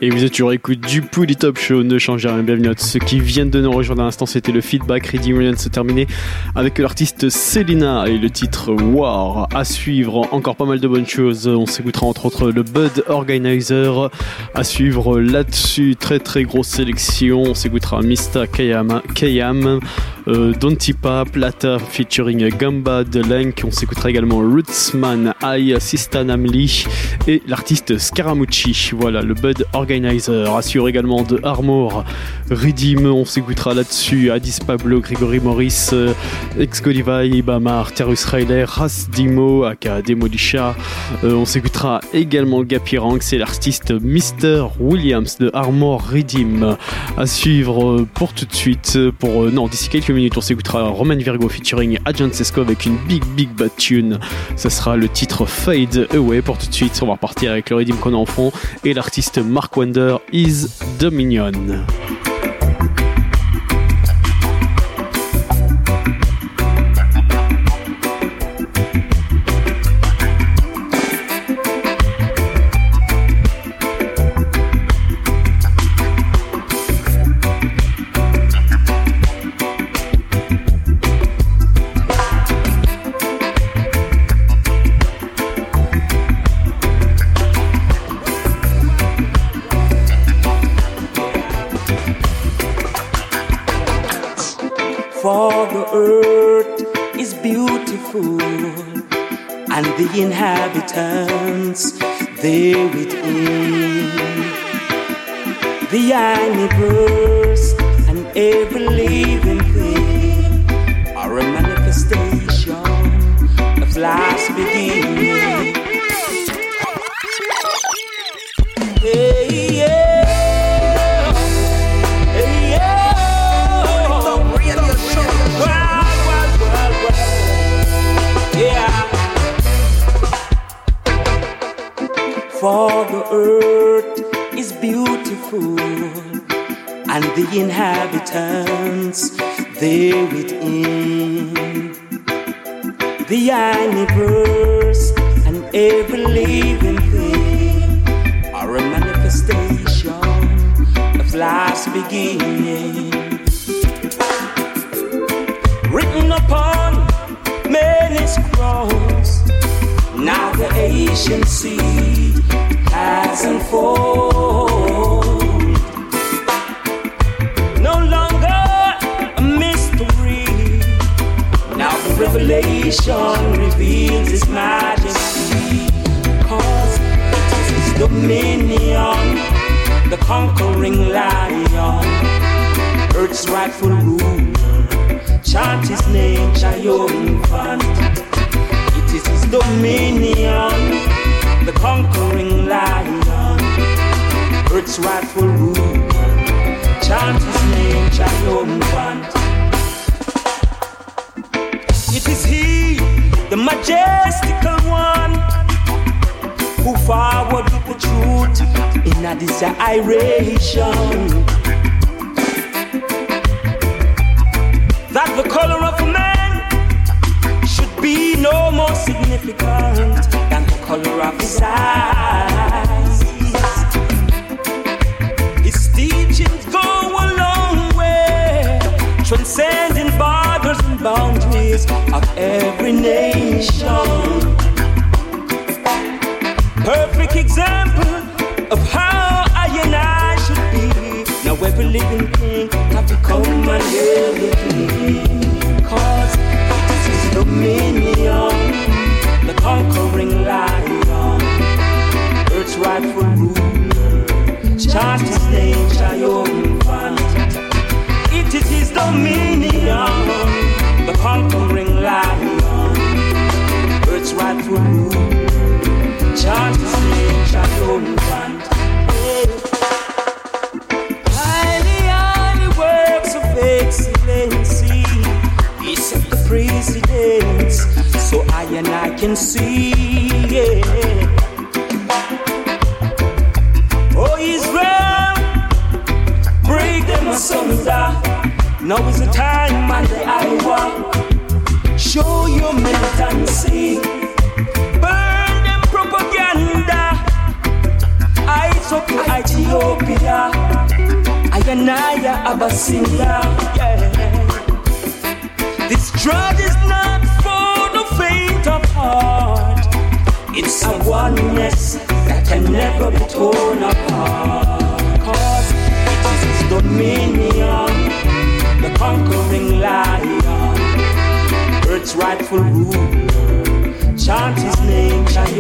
Et vous êtes toujours écoute du Pouli Top Show, ne changez rien, bienvenue à ceux qui viennent de nous rejoindre à l'instant, c'était le feedback. Reading Ryan se terminer avec l'artiste Selena et le titre War. À suivre, encore pas mal de bonnes choses, on s'écoutera entre autres le Bud Organizer, à suivre là-dessus, très très grosse sélection, on s'écoutera Mista Kayam, Kayam euh, Dontipa, Plata featuring Gamba de on s'écoutera également Rootsman, I, Sistanamli et l'artiste Scaramucci, voilà le Bud Organizer assure également de Armor, Ridim, on s'écoutera là-dessus, Addis Pablo, Grégory Morris, euh, Excoliva, Ibamar, Terus Railer, Ras Dimo, Aka Demolisha, euh, on s'écoutera également Gapirang, c'est l'artiste Mr. Williams de Armor Ridim. À suivre euh, pour tout de suite, pour non, d'ici quelques minutes, on s'écoutera Roman Virgo featuring Agent Sesco avec une big big bad tune. Ça sera le titre Fade Away. Pour tout de suite, on va repartir avec le Ridim qu'on a en et l'artiste Mark Wonder is Dominion.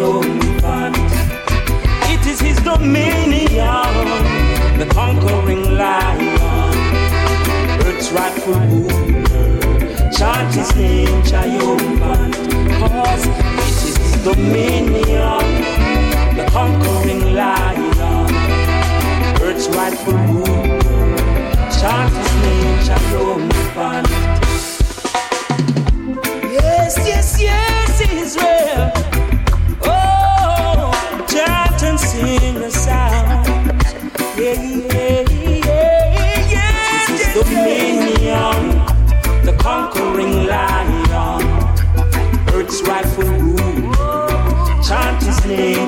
Triumphant. It is his dominion, the conquering lion, earth's rightful ruler. Chant his name triumphant. Cause it is his dominion, the conquering lion, earth's rightful ruler. Chant his name triumphant.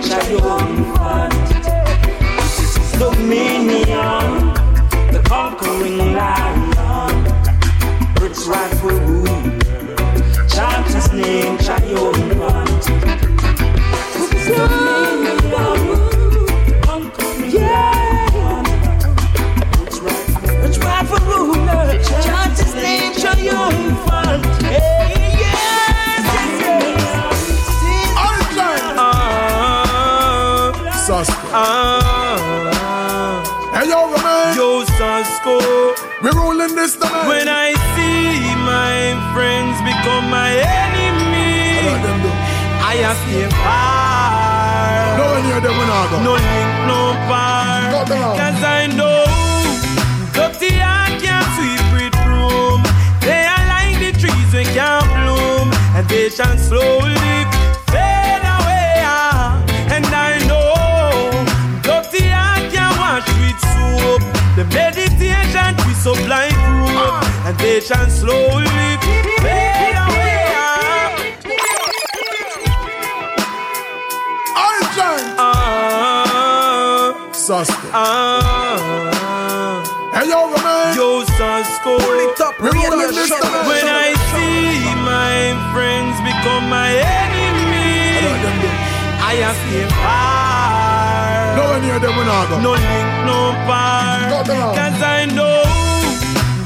Triumphant. This is his dominion, the conquering lion, earth's rightful ruler. Chant his name triumphant. Have stay far. No one near them when I go. No link, no bar. Go down. Cause I know dirty heart can't sweep with broom. They are like the trees we can't bloom, and they shall slowly fade away. And I know dirty heart can't wash with soap. The meditation we supply proof, and they shall slowly fade I have stay far. No near them when I go. No link, no bar. Cause I know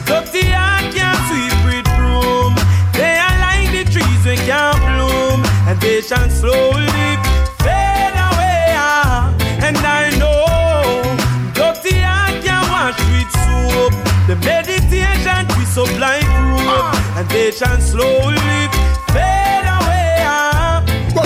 dirty heart can't sweep with broom. They are like the trees we can't bloom, and they shall slowly fade away. ah. And I know dirty heart can't wash with soap. The meditation we supply proof, and they shall slowly.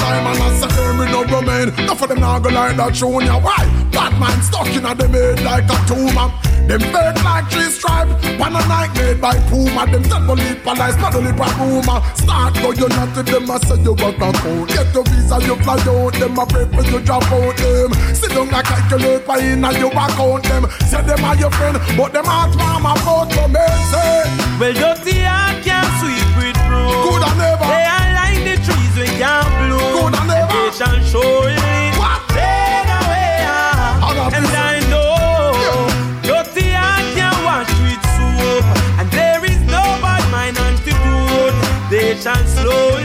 Ah. But I'm an assassin, me no remain. Enough of them now go like that yeah. Why? Bad man stuck in a them head like a tumor. Them fake like three stripe, pan a night made by Puma. Them tell believe police, not only by rumor. Start go you not to them, I say you got a code. Get your visa, you fly out, them a pray for you drop out them. Sit down and calculate why in a you account them. Say them are your friend, but them heart mama about to me say. Well, dirty heart can't sweep they shall surely fade away. ah. And I know dirty heart can't wash with soap, and there is no bad mind antidote. They shall slowly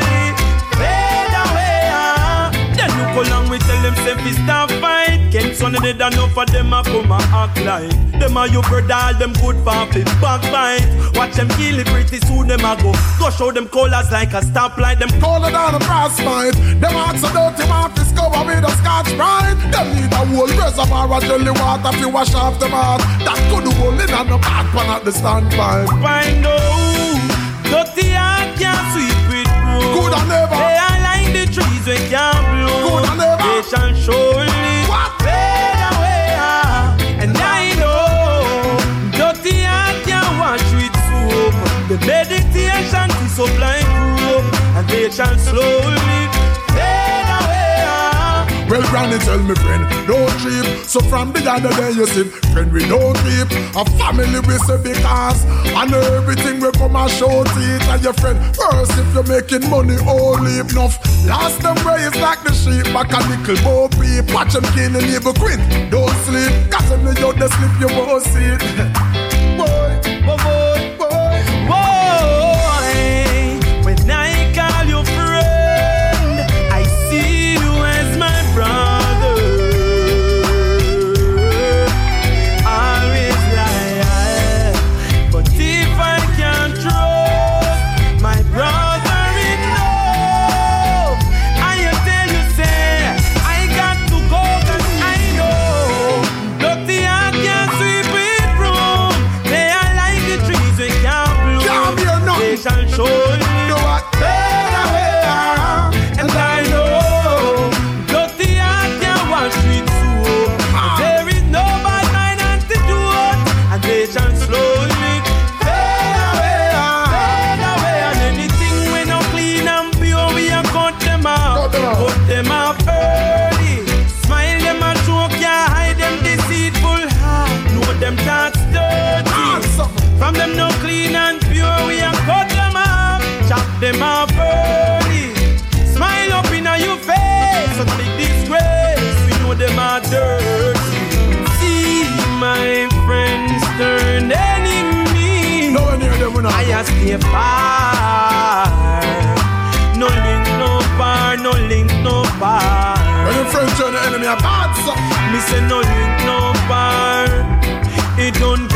Of the done enough for them a come a act like them a your brother, all them good for fi backbite. Watch them kill it pretty soon them a go. Go show them colors like a stoplight. Them Call it down a brass fight. Them hearts so dirty, want to discover with a scotch bride. Them need a whole reservoir of jelly water to wash off them heart. That could roll in on the back pan at the standpipe. find out dirty heart can't sweep with broom. Good and never. They are like the trees we can't bloom. Good and never. They shall surely temptation to supply hope, oh, and they shall slowly fade away. Well, granny tell me friend, don't trip. So from the other day you see, friend we don't keep. A family we say because, and everything we come and show teeth and your friend. First if you're making money, oh, only enough. Last them is like the sheep, back a nickel bow peep. Watch them kill the neighbor quit. Don't sleep, cause when you out the sleep you won't see it. we not. I a stay far. No link, no bar, no link, no bar. When your friends turn the enemy, a bad. Me say no link, no bar. It don't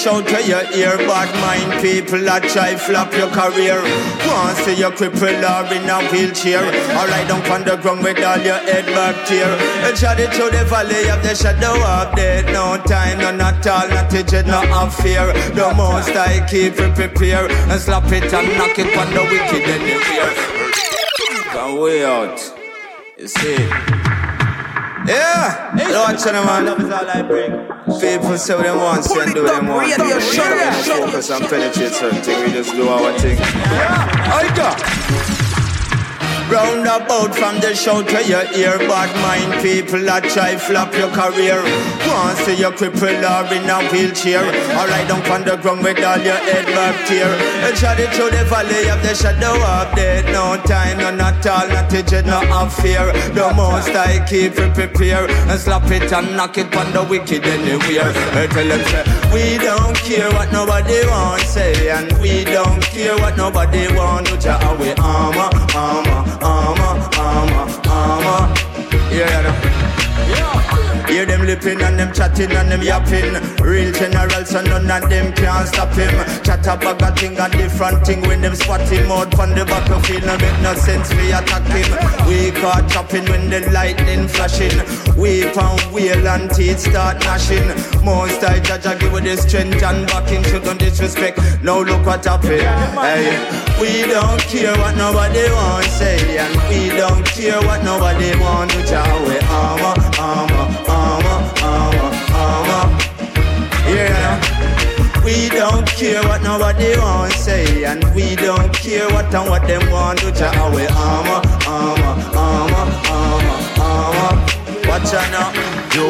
The show to your ear, bad mind people that try flop your career. Wanna see you crippled or in a wheelchair, or lie down on the ground with all your head back tear. And shot it through the valley of the shadow of death. No time, no not all, not a jet, no have fear. The most I keep it prepare and slap it and knock it on the wicked anywhere. Come way out, you see. Yeah, watch it, man. Love is all I bring. People say what they want, say and do what they want. We don't focus and penetrate certain things, we just do our thing. Yeah, I got. Roundabout from the show to your ear, bad mind people that try flop your career. Want see you cripple or in a wheelchair, or lie down on the ground with all your head back tear. And shot it through the valley of the shadow of death. No time, no not all, not a jet, no have fear. The most I keep it prepare and slap it and knock it on the wicked anywhere. I tell them say, we don't care what nobody want say, and we don't care what nobody want. Do ja we armor, armor, armor, armor, armor. Yeah, yeah. Hear them lipping and them chatting and them yapping. Real general, so none of them can stop him. Chat a bag of thing and different thing when them spot him out from the battlefield. No make no sense we attack him. We caught chopping when the lightning flashing. We found wheel and teeth start gnashing. Most I judge I give with the strength and backing. Should don't disrespect. Now look what happened. Hey, we don't care what nobody want say, and we don't care what nobody want to chow. We armor, We don't care what nobody want say, and we don't care what and what them want to chow. We armor, armor, armor, armor, armor. Watch out now. Yo,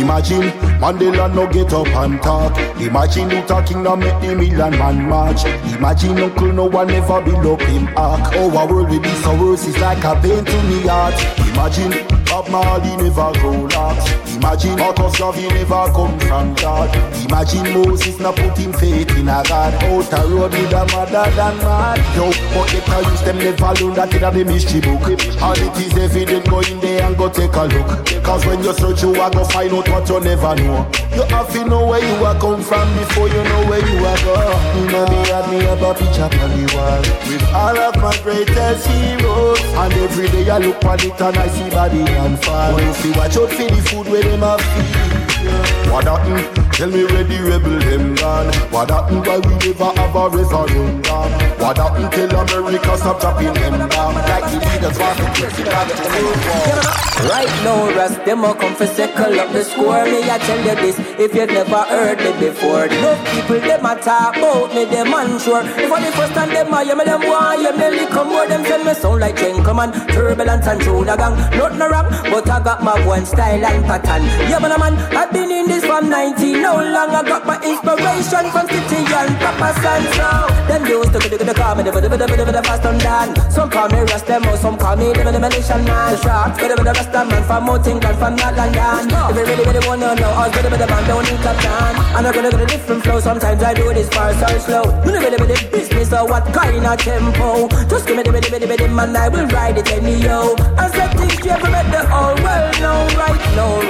imagine Mandela no get up and talk. Imagine Luther King no make the million man march. Imagine Uncle no one ever build up him ark. Oh, our world will be so worse, it's like a pain to me heart. Imagine Bob Marley never grow locks. Imagine Marcus Garvey never come from God. Imagine Moses not put him faith in a God. Out a road with a mother than mad. Yo, but they can use them never learn that in the mystery book. And it is evident go in there and go take a look. Cause when you search you are go find out what you never know. You have to know where you are come from before you know where you are go. You know me had me up a picture on the wall with all of my greatest heroes. And every day I look on it and I see body and fall. Watch out for the food where them have feed. What happened? Tell me where the rebel them gone. What happened? Why we never have a referendum? What happened? Tell America stop dropping them down. Like the leaders want to to the Right now, Russ, them a come for circle up the score. Me, I tell you this, if you've never heard me before. No people, them a talk about me, them unsure. If the first time them a hear me, them want hear me lick more. Them tell me sound like gentleman, turbulence and the gang. Nothing wrong, but I got my one style and pattern. Yeah, man, man, I've been in this from 19. No longer got my inspiration from City and Papa San. So, them used to do the call me, the the the the the fast and done. Some call me or some call me the the militia man. The sharks, the the rest man from Mountain, from not London. If you really, really wanna know, I'll get a bit of man down in Captain. And I'm gonna get a different flow. Sometimes I do this fast or slow. You know, really, really business or what kind of tempo. Just give me the, the, the, the, the, man, I will ride it any yo. I said things you ever met the whole world know right now.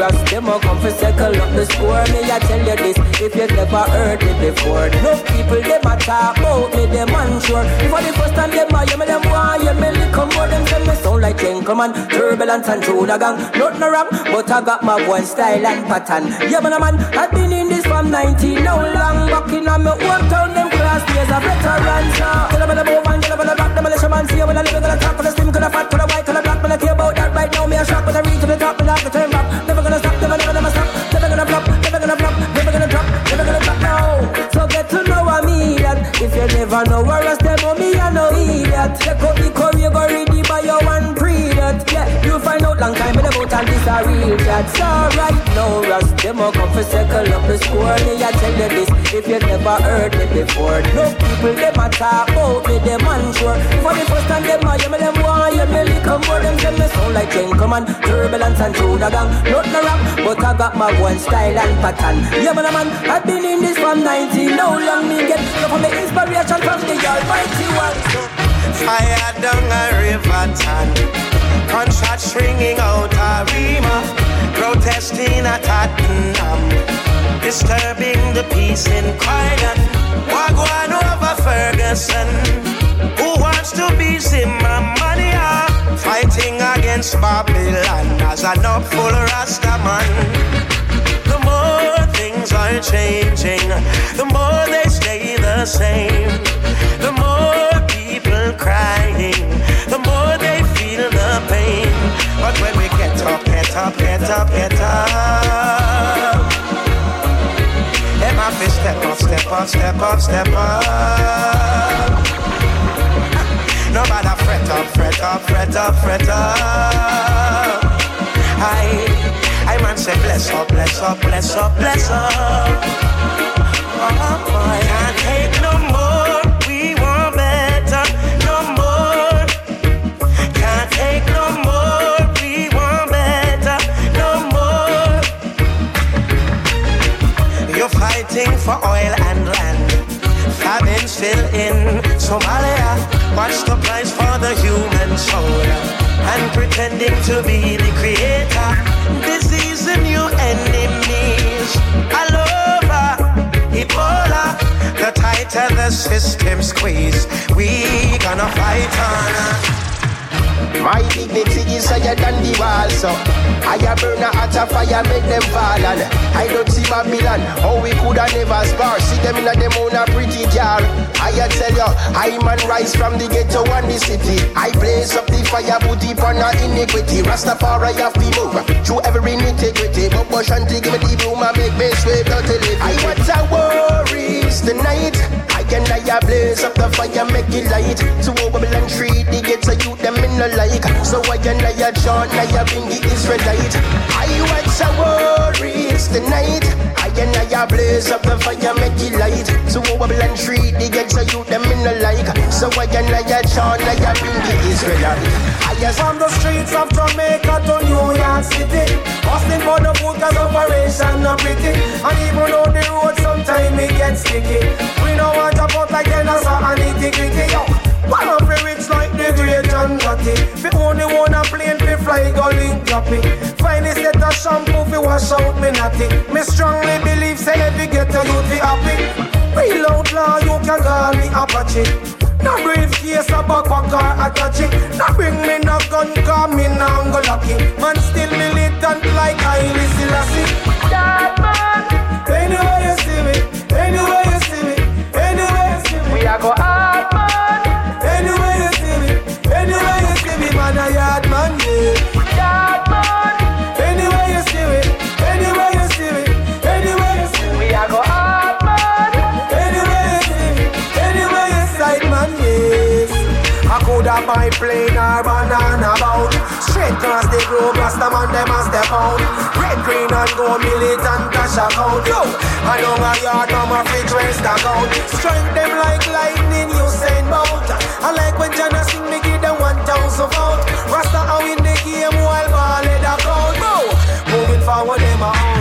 Will come for circle up the score. Me, I tell you this, if you've never heard it before. No people, them a talk about me, them unsure. For the first time, them a hear me, them want hear me, little more. Them tell me sound like gentleman, turbulence and the gang. Nothing wrong, but I got my one style and pattern. Yeah, man, man, I've been in this from 19, no long. Back in my own town, them class days a veteran. So, tell them the move and tell them the back, them militia man. See when I live top, when I slim, I fat, I white, I black, when I care about that right now. Me a shock when I reach to the top, me like to turn back. Never know where I step on me, I know idiot. Check out the career, go ready by your one pre that. Yeah, boat and this a real chat. So right now, Russ, them a come for circle up the score. Me, I tell you this, if you never heard me before. No people, them a talk about me, them unsure. For the first time, them a hear me, them want hear me, little more. Them tell me sound like gentleman, turbulence and the gang. Nothing wrong, but I got my one style and pattern. Yeah, man, man, I've been in this from 19. No long me get no from the inspiration from the Almighty One. Fire down a river ton. Gunshots ringing out a rima. Protesting at Tottenham. Disturbing the peace in Croydon. Wagwan over Ferguson. Who wants to be Zimbabwe? Fighting against Babylon as an full Rastaman. The more things are changing, the more they stay the same. The more people crying, the more they feel the pain. But when we get up, get up, get up, get up. Them have to step up, step up, step up, step up. No matter fret up, fret up, fret up, fret up. I, I man say bless up, bless up, bless up, bless up. Oh boy, can't take no more. For oil and land. Famine still in Somalia. Watch the price for the human soul. And pretending to be the creator. Disease and new enemies. All over. Ebola. The tighter the system squeeze, we gonna fight on. My dignity is higher than the wall, so I burn a hot fire, make them fall and I don't see Babylon, how we coulda never spar. See them in a them own a pretty jar. I tell you, I man rise from the ghetto and the city. I blaze up the fire, put it on a iniquity. Rastafari have to move through every nitty-gritty. But Shanti give me the broom and make me sweep out the I want a worries tonight I can I a blaze up the fire, make it light To a Babylon treat the ghetto youth them in no like. So why you now you chant, now you bring the Israelite. I watch a worries tonight. I and I blaze up the fire, make it light. So wobble and treat the eggs, so you them in no like. So why you now you chant, now you bring the Israelite. I just from the streets of Jamaica to New York City. Hustling for the food cause operation not pretty. And even though the road sometimes it gets sticky. We don't want to put like dinosaur and nitty gritty. Yo, one of the rich like the great John Gotti. We only want a plane to fly go link droppy. Finally set a shampoo fi wash out me natty. Me strongly believe say every get a youth be happy. Real outlaw you can call me Apache. No briefcase, a backpack or a touchy. No bring me no gun, cause me no go lucky. Man still militant like Haile Selassie. That man, anywhere you see me, anywhere you see me, anywhere you see me, we a go hard man. Anywhere you see me, anywhere you see me, man a yard man, yeah. Yard man, anywhere you see me, anywhere you see me, anywhere you see me, we a go hard man. Anywhere you see me, anywhere you side man, yes. I coulda buy plane or banana boat Straight across the globe, Rasta man them a step out. Red, green and gold, militant cash account. Yo, I know my yard, now my fridge where stack out. Strength them like lightning, you send bout. I like when Jana sing, me give them 1,000 vote Rasta I win the game while ball head a count Bro, moving forward, them a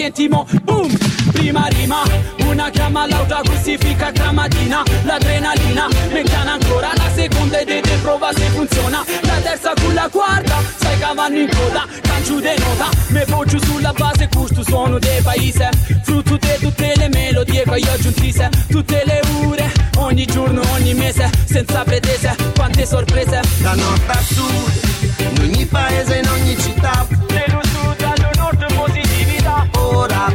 pazientimo Boom! Prima rima, una chiama l'altra crucifica cramatina L'adrenalina, me chiama ancora. La seconda e deve prova se funziona. La terza con la quarta, sai che vanno in coda. Cancio de nota, me voglio sulla base questo suono del paese. Frutto di tutte le melodie che io aggiuntise Tutte le ore, ogni giorno, ogni mese Senza pretese, quante sorprese. Da nord a sud, in ogni paese, in ogni città Ora,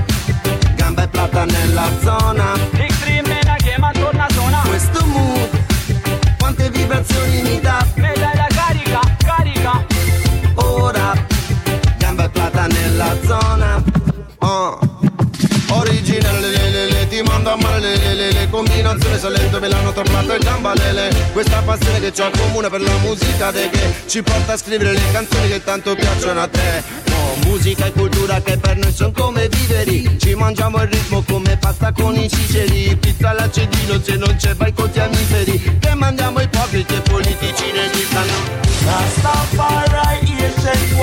gamba e plata nella zona. Extreme la chiama torna zona. Questo mood, quante vibrazioni mi dà? Me dai la carica, carica. Ora, gamba e plata nella zona. Oh. Originale, le, le, le, ti mando a male le, le, le, le. Combinazione solento per l'hanno trovato e gamba lele Questa passione che c'ho in comune per la musica de che Ci porta a scrivere le canzoni che tanto piacciono a te musica e cultura che per noi sono come viveri. Ci mangiamo il ritmo come pasta con i ciceri Pizza all'accedino se non c'è vai con fiammiferi Che mandiamo ipocriti e politici ne dicano Rastafari ancient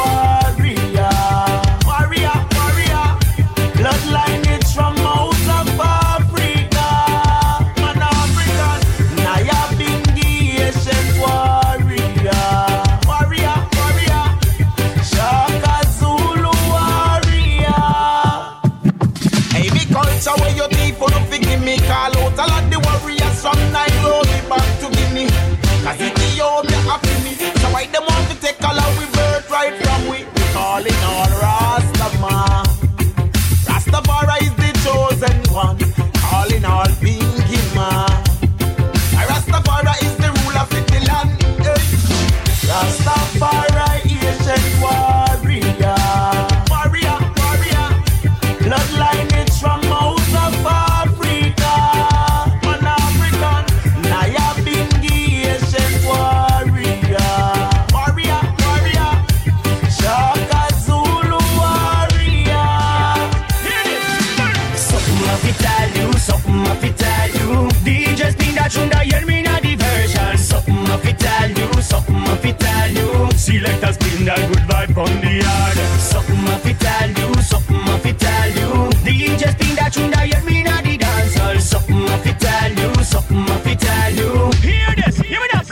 you. Select a spin that good vibe on the yard. Something I fi tell you, something I fi tell you. DJ spin that tune that hear me na the dance hall. Something I fi tell you, something I fi tell you. Hear this, hear me now.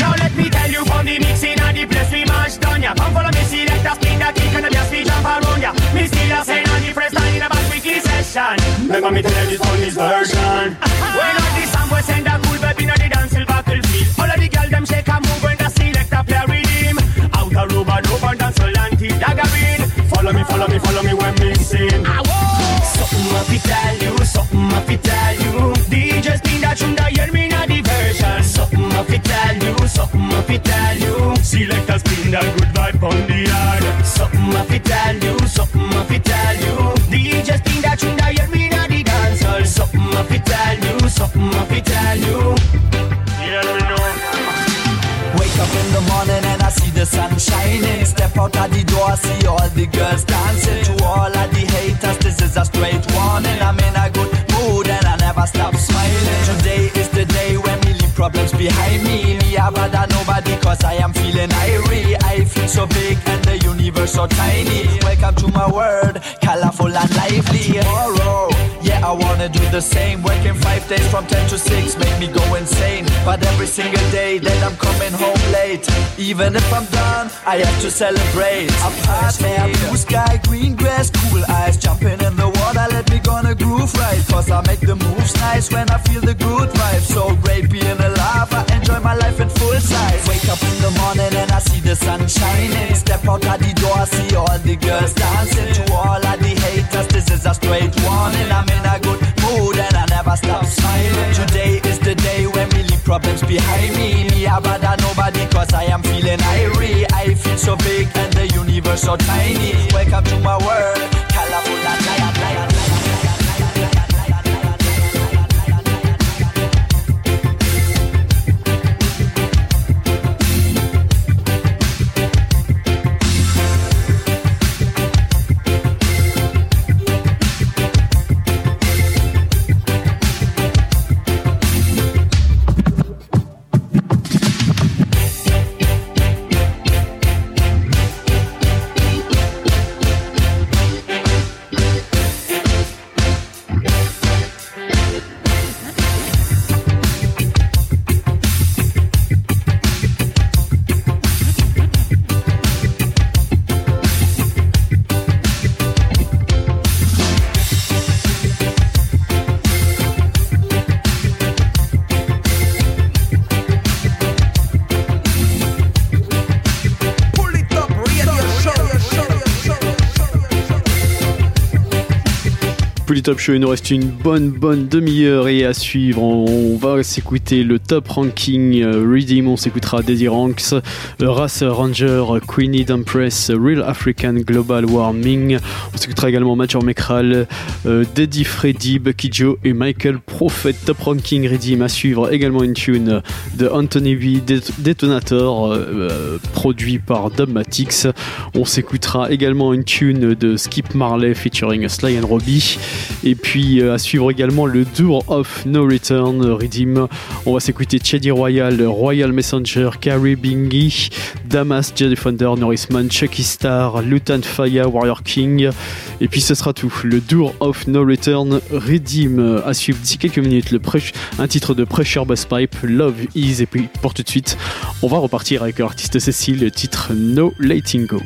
Now let me tell you from the mixing and the place we mash down ya. Come follow me, select a spin that kick and the bass we jump around ya. Me still a say on the press line in a back weekly session. Remember me tell you this on this version. when all follow me, follow me when mixing. Something I fi tell you, something I fi tell you. DJ spin that tune that hear me na diversion. Something I fi tell you, something I fi tell you. Select a spin that good vibe on the yard. Something I fi tell you, something I fi tell you. DJ spin that tune that hear me na the dance hall. Something I fi tell you, something I fi tell you. Yeah, me know. Wake up in the morning and I see the sun shining. Step out of the door, see all the girls dancing. To all of the haters, this is a straight warning. I'm in a good mood and I never stop smiling. Today is the day when we leave problems behind me. Me have bother nobody cause I am feeling irie. I feel so big and the universe so tiny. Welcome to my world, colorful and lively. Tomorrow Yeah, I wanna do the same. Working five days from 10 to 6, make me go insane. But every single day that I'm coming home late, even if I'm done, I have to celebrate. A party, blue sky, green grass, cool eyes, jumping in the water, let me gonna groove right. Cause I make the moves nice when I feel the good vibe. So great being alive, I enjoy my life in full size. Wake up in the morning and I see the sun shining. Step out of the door, see all the girls dancing. To all of the haters, this is a straight warning. I'm in a good mood and I never stop smiling. Today is the day when we leave problems behind me. Me, I bother nobody cause I am feeling irie. I feel so big and the universe so tiny. Welcome to my world, Top Show, il nous reste une bonne bonne demi-heure et à suivre, on va s'écouter le top ranking euh, Redeem, on s'écoutera Daisy Ranks, euh, Race Ranger, Queenie Dumpress, Real African Global Warming, on s'écoutera également Major Mekral, euh, Daddy Freddy, Bucky Joe et Michael Prophet. Top ranking Redeem à suivre, également une tune de Anthony V Detonator, produit par Dubmatix. On s'écoutera également une tune de Skip Marley featuring Sly and Robbie. Et puis euh, à suivre également le Door of No Return euh, Redeem. On va s'écouter Chedi Royal, Royal Messenger, Carrie Bingy, Damas, Jedi Thunder, Norrisman, Chucky Star, Lutan Fire, Warrior King. Et puis ce sera tout. Le Door of No Return Redeem euh, à suivre d'ici quelques minutes. Le un titre de Pressure Bass Pipe, Love Is. Et puis pour tout de suite, on va repartir avec l'artiste Cécile, le titre No Letting Go.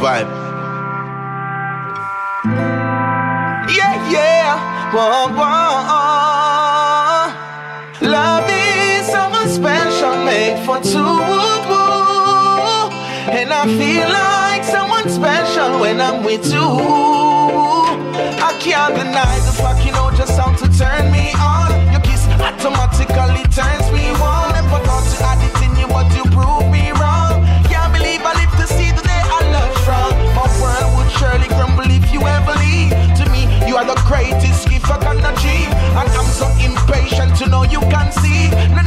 Pipe. Yeah, yeah, whoa, whoa. Love is something special made for two. And I feel like someone special when I'm with you. I can't deny the fact you know just how to turn me on. Your kiss automatically turns me on. Never thought to add it you are the greatest gift I can achieve. And I'm so impatient to know you can see.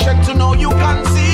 Impatient to know you can see.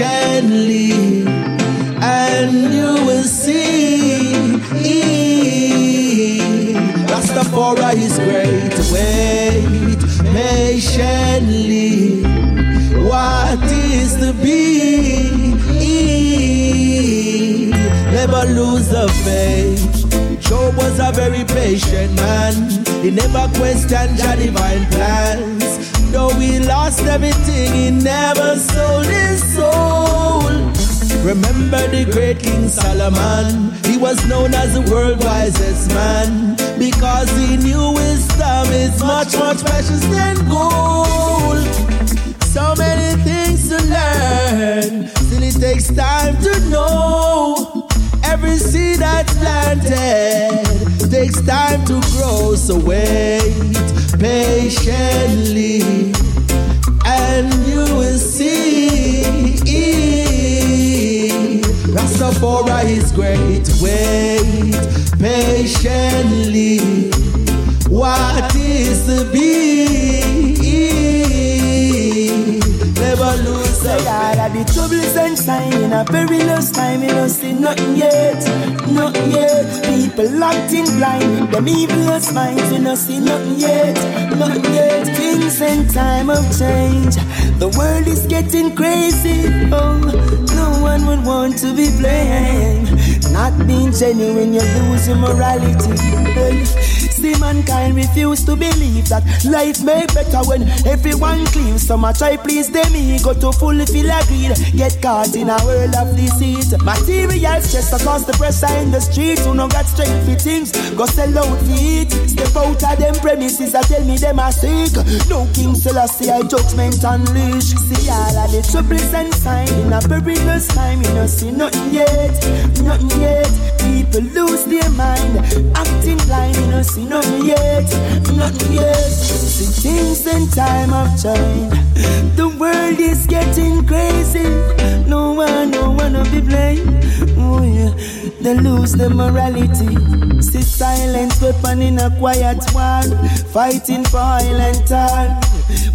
Patiently, and you will see. Rastafari is great. Wait patiently. What is to be? Never lose the faith. Job was a very patient man. He never questioned your divine plans. Though he lost everything, he never sold his soul. Remember the great King Solomon? He was known as the world's wisest man because he knew wisdom is much, much precious than gold. So many things to learn, still it takes time to know. Every seed that's planted takes time to grow. So wait patiently, and you will see. Rastafari is great. Wait patiently. What is to be? Never lose Say all of the troubles and sign in a perilous time, you don't see nothing yet, nothing yet. People locked in blind with them evilest minds, you don't see nothing yet, nothing yet. Things and time of change, the world is getting crazy. Oh, no one would want to be blamed. Not being genuine, you lose your morality. See mankind refuse to believe that life may better when everyone clean. So much I please them ego to fulfill a greed. Get caught in a world of deceit. Material stress across the pressure in the streets. Who no got strength for things, go sell out feet. Step out of them premises, I tell me them are sick. No King Selassie, I judgment unleash. See all of the troubles and sign in a perilous time. You know see nothing yet, nothing yet. People lose their mind, acting blind. You know see nothing yet, nothing yet. See things in time of change. The world is getting crazy. No one, no one will be blamed. Oh yeah, they lose their morality. See silent weapon in a quiet war, fighting for oil and tar.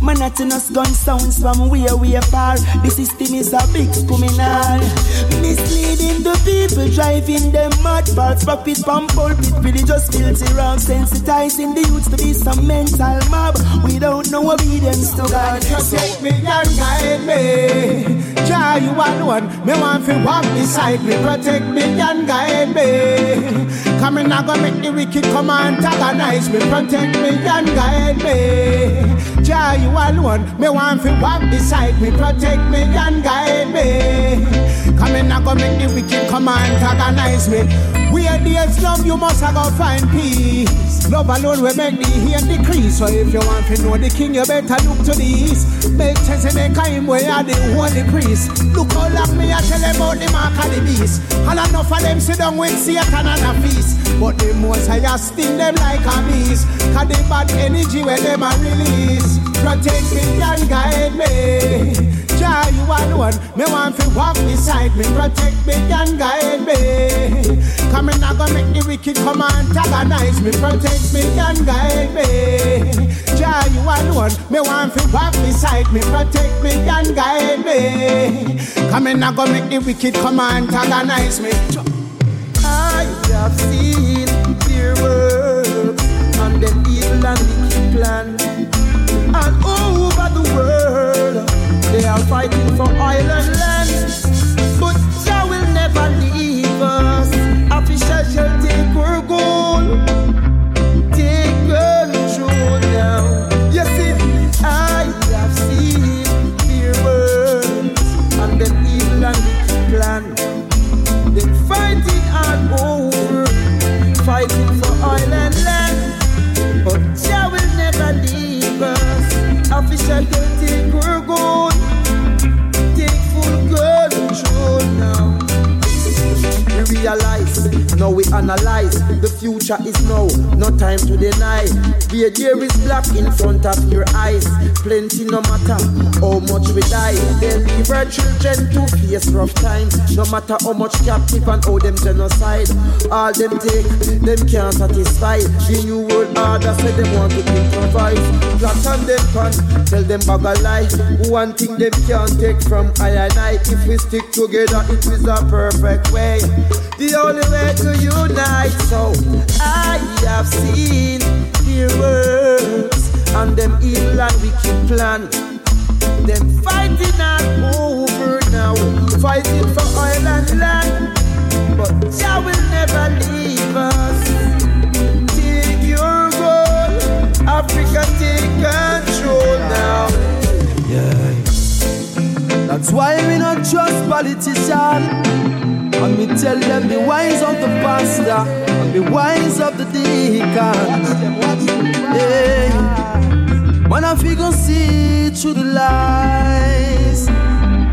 Monotonous gun sounds from where we are far. The system is a big criminal. Misleading the people, driving them mad. False profit from pulpit, religious filthy wrong. Sensitizing the youths to be some mental mob. Don't know obedience to God. Protect me and guide me. Jah, you alone. Me want to walk beside me. Protect me and guide me. Come in, I go make the wicked come and antagonize me. Protect me and guide me. Jah, you alone. Me want to walk beside me. Protect me and guide me. Come in, I go make the wicked come and antagonize me. Where there's love, you must go find peace. Love alone will make the hate decrease. So if you want to know the king, you better look to the east. Make the kind where are the holy priest. Look how long me I tell them about the mark of the beast. All enough of them sit down with Satan and a feast. But the most I sting them like a beast. Cause the bad energy where them a release. Protect me and guide me. Jah, you alone. Me want to walk beside me, protect me and guide me. Come in, I go make the wicked come and antagonize me, protect me and guide me. Jah, you alone. Me want to walk beside me, protect me and guide me. Come in, I go make the wicked come and antagonize me. I front of your eyes. Plenty no matter how much we die. They leave our children to face rough times. No matter how much captive and how them genocide. All them take, them can't satisfy. The new world order say them want to improvise. Plot on them pan, tell them bag a lie. One thing them can't take from I and I. If we stick together, it is a perfect way. The only way to unite. So I have seen their works and them evil and wicked plan. Them fighting all over now, fighting for oil and land. But Jah will never leave us. Take your goal, Africa, take control now. Yeah. That's why we not trust politicians. And me tell them the wise of the pastor and the wise of the deacon. Yeah. Man, I figure see through the lies.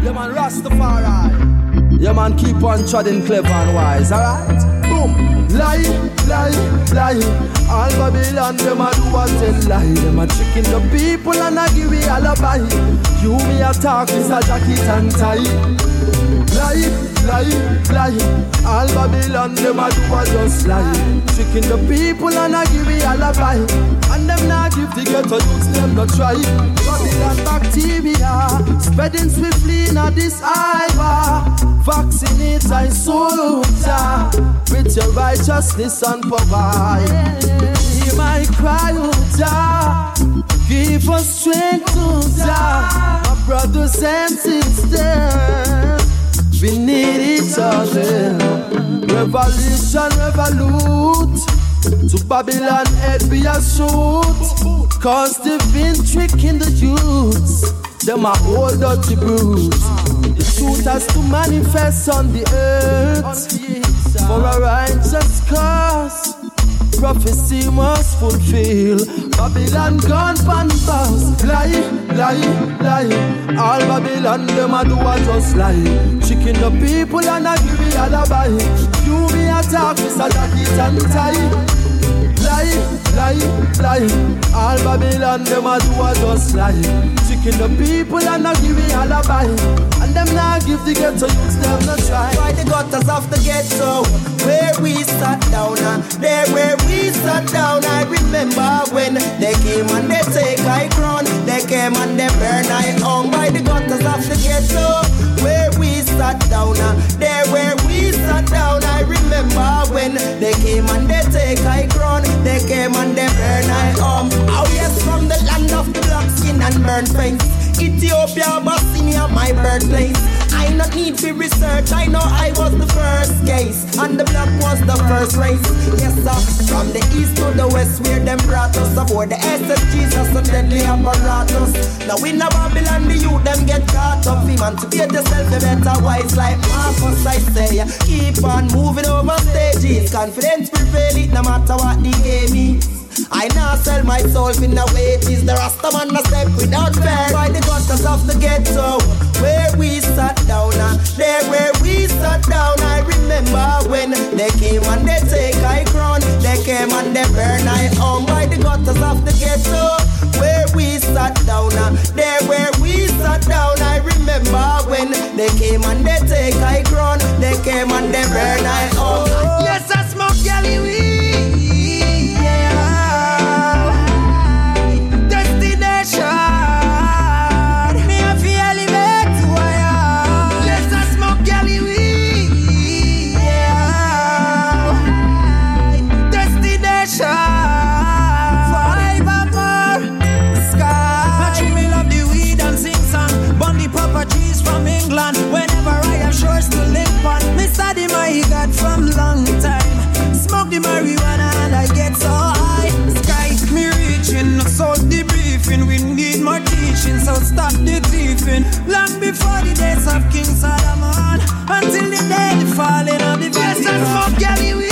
Yeah, man, Rastafari. Yeah, man, keep on treading clever and wise, alright? Boom. Lie, lie, lie. All Babylon, them a do a tell lie. Them a tricking the people and a give we alibi. You me a talk, is a jacket and tie. Lie, lie, lie. All Babylon, them a do a just lie. Tricking the people and a give me alibi. And them not give the ghetto youths, them not try. Babylon bacteria, spreading swiftly in this hive. Vaccinate I soldier with your righteousness and provide. Hear my cry, oh. Give us strength, oh Jah. My brothers and sisters, we need each other. Revolution, revolute. To Babylon head be a shoot. Cause they've been tricking the youths. Them are old dirty brutes. The truth has to manifest on the earth for a righteous cause. Prophecy must fulfill. Babylon gone pan fast. Lie, lie, lie. All Babylon them a do a just lie. Tricking the people and a give me alibi. You me attack, Mr. Jacket and tie lie, lie, lie. All Babylon them a do a just lie. Tricking the people and not give me alibi. And them not give the ghetto youths them no try. Why the gutters of the ghetto where we sat down and there where we sat down. I remember when they came and they take I crown. They came and they burn I hung by the gutters of the ghetto where we sat down and there where we sat down. Remember when they came and they take I crown. They came and they burn I um. Oh yes, from the land of the black skin and burnt face. Ethiopia, Abyssinia, my birthplace. I not need to research, I know I was the first case. And the black was the first race. Yes, sir. From the east to the west, where them brought us aboard the SSGs, that's a deadly apparatus. Now in the Babylon, the youth them get caught up. Emancipate yourself, you better wise like Marcus, I say. Keep on moving over stages. Confidence prevail, it no matter what the game is. I now sell my soul in the wages. The Rasta man a step without fear. By the gutters of the ghetto, where we sat down, and there where we sat down. I remember when they came and they take I crown. They came and they burn I home by the gutters of the ghetto. Where we sat down, and there where we sat down. I remember when they came and they take I crown. They came and they burn I home. Yes, I smoke yelly so stop the thieving. Long before the days of King Solomon, until the day the falling of the best and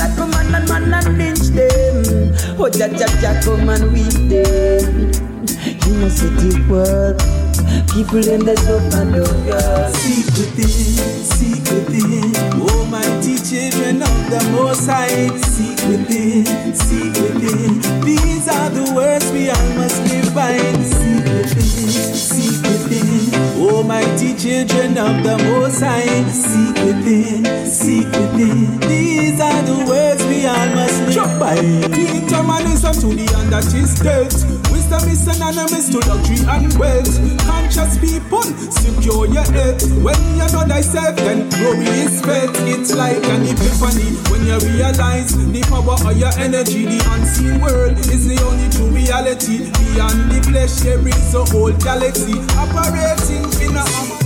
Like a man and man and lynch them. Oh, ja, ja, ja, come and weep them. In a city world. People in the sofa don't go. Secret thing, secret thing. Oh, Almighty children of the Most High. Secret thing, secret thing. These are the words we all must live by. Secret thing, secret thing. Almighty children of the Most High. Seek within, seek within. These are the words we all must live by. Determinism to the dead. Wisdom is synonymous to luxury and wealth. Conscious people, secure your head. When you know thyself, then glory is fed. It's like an epiphany when you realize the power of your energy. The unseen world is the only true reality. Beyond the flesh, there is a whole galaxy operating in a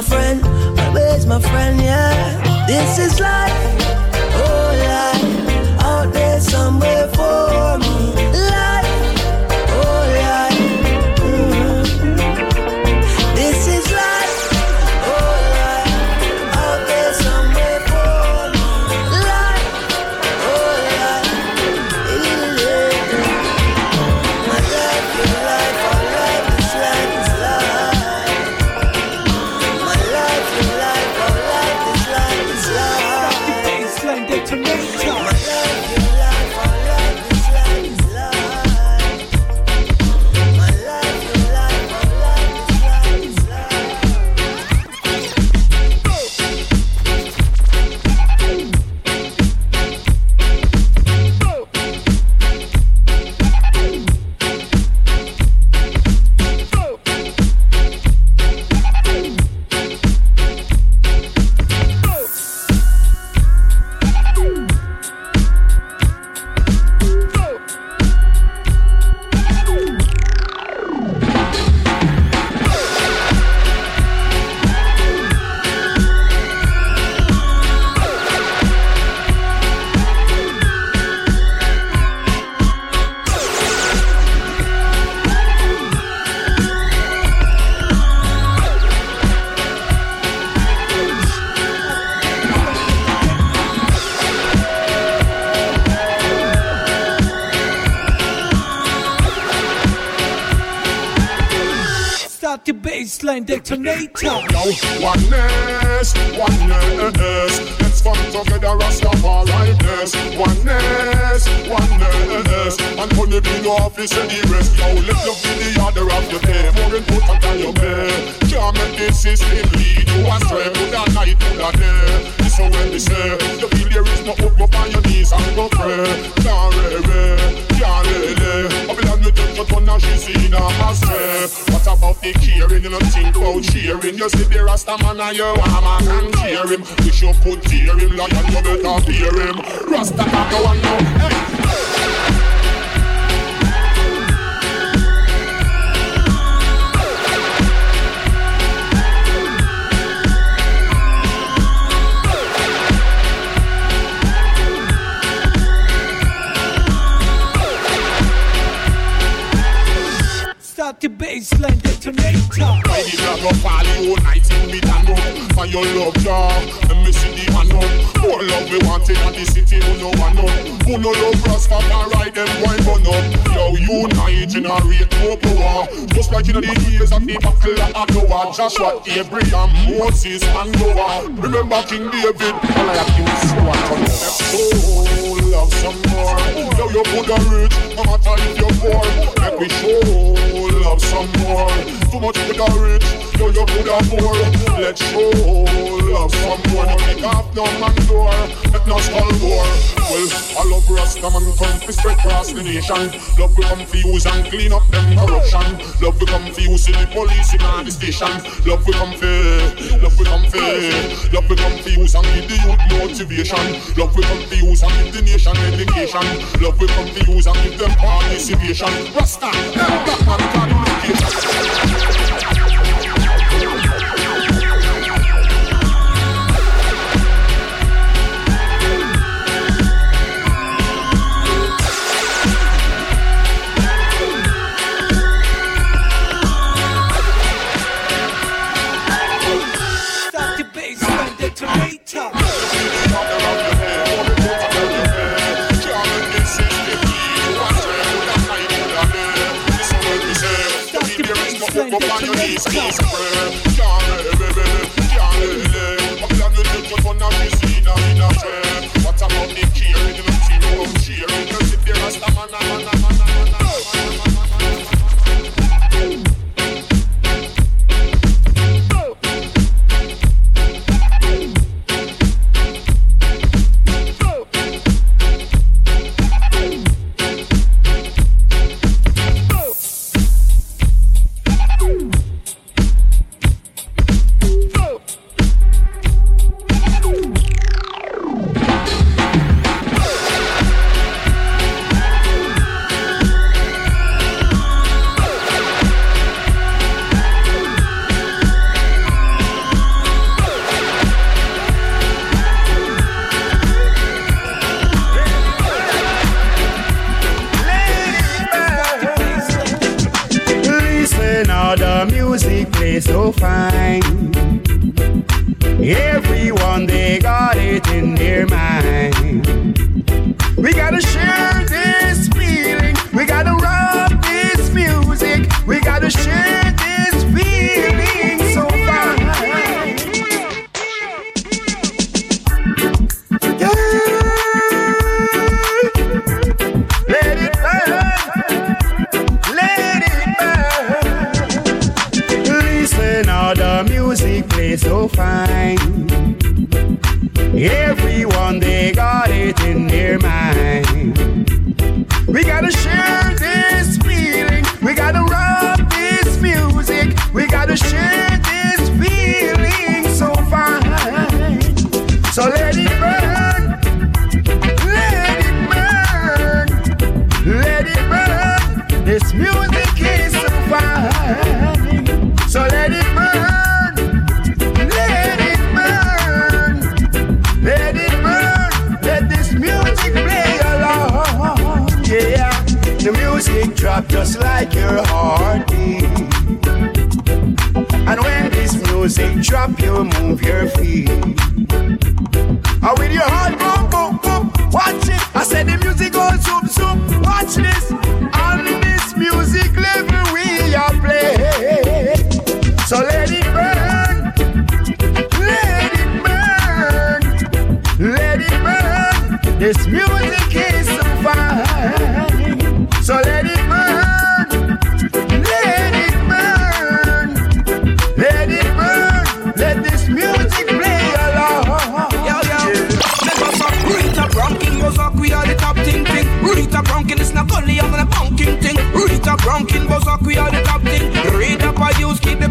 my friend, always my friend, yeah. This is life, oh life, out there somewhere for. Abraham, Moses, and Noah. Remember King David, all I have to so I come Oh, love some more. Now you good a rich, no matter if you're poor. Let me show love some more. Too much good a rich, now you good a poor. Let's show love some more. Don't off no man door, let no skull bore. Well, I love Rasta man, come across the nation. Love we come for use and clean up see the police in all the stations. Love we come for, love we come for, love we come for use and give the youth motivation. Love we come for use and give the nation education. Love we come for use and give them participation. Rasta, them black man Let's.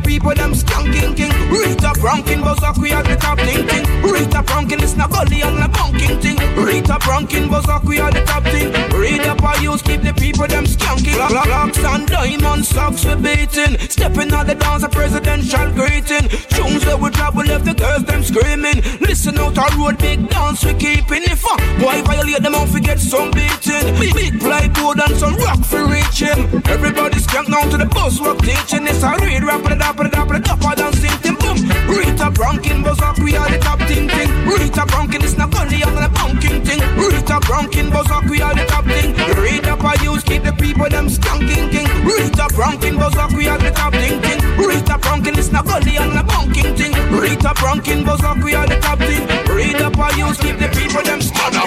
People them skanking king. Rita Franklin, Bozak, we are the top thing thing. Rita Franklin, it's not gully and the bunking thing. Rita Franklin, Bozak, we are the top thing. Read up our use, keep the people them skanking. Locks and diamond socks we beating. Stepping on the dance, a presidential greeting. Tunes that we drop, we left the girls them screaming. Listen out our road, big dance we keeping. If a boy violate them, out forget some beating. Big, big plywood and some rock for reaching. Everybody's skank down to the bus, work teaching. It's a read rap, dap, the dap, the dap, the sing boom. Rita Bronkin, buzz up, we are the top thing thing. Rita Bronkin, it's not only on the bunking thing. Rita Bronkin, buzz up, we are the top thing. Rita I use keep the people them skanking king. Rita Bronkin, buzz up, we are the top thing. Rita Bronkin, it's not only on the bunking thing. Rita Bronkin, buzz up, we are the top thing. Rita I use keep the people them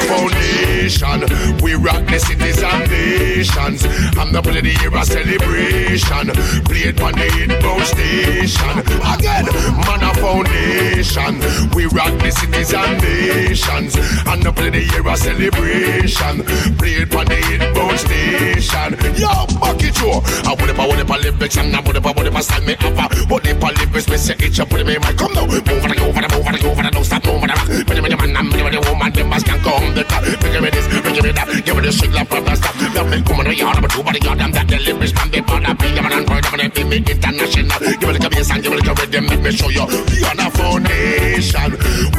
foundation, we rock the cities and nations. I'm the play the year a celebration. Played on the hitbound station. Again, man a foundation. We rock the cities and nations. And the play the year a celebration. Played on the hitbound station. Yo, bucket you. I would have, I would have a lyrics and I would have, I would have style me up. Would have a lyrics, me say it, you put me in my come now. Move it, over it, over it, over it, don't stop moving it. But the man, I'm the woman, the mask can come the top. Give me this, give me that, give me the shit, love, brother, stop. Love me, on, oh, the yard, but two God, I'm that the lyrics can be part of me. I'm an of me international. Give me the bass and give me the rhythm, let me show you. We are the foundation.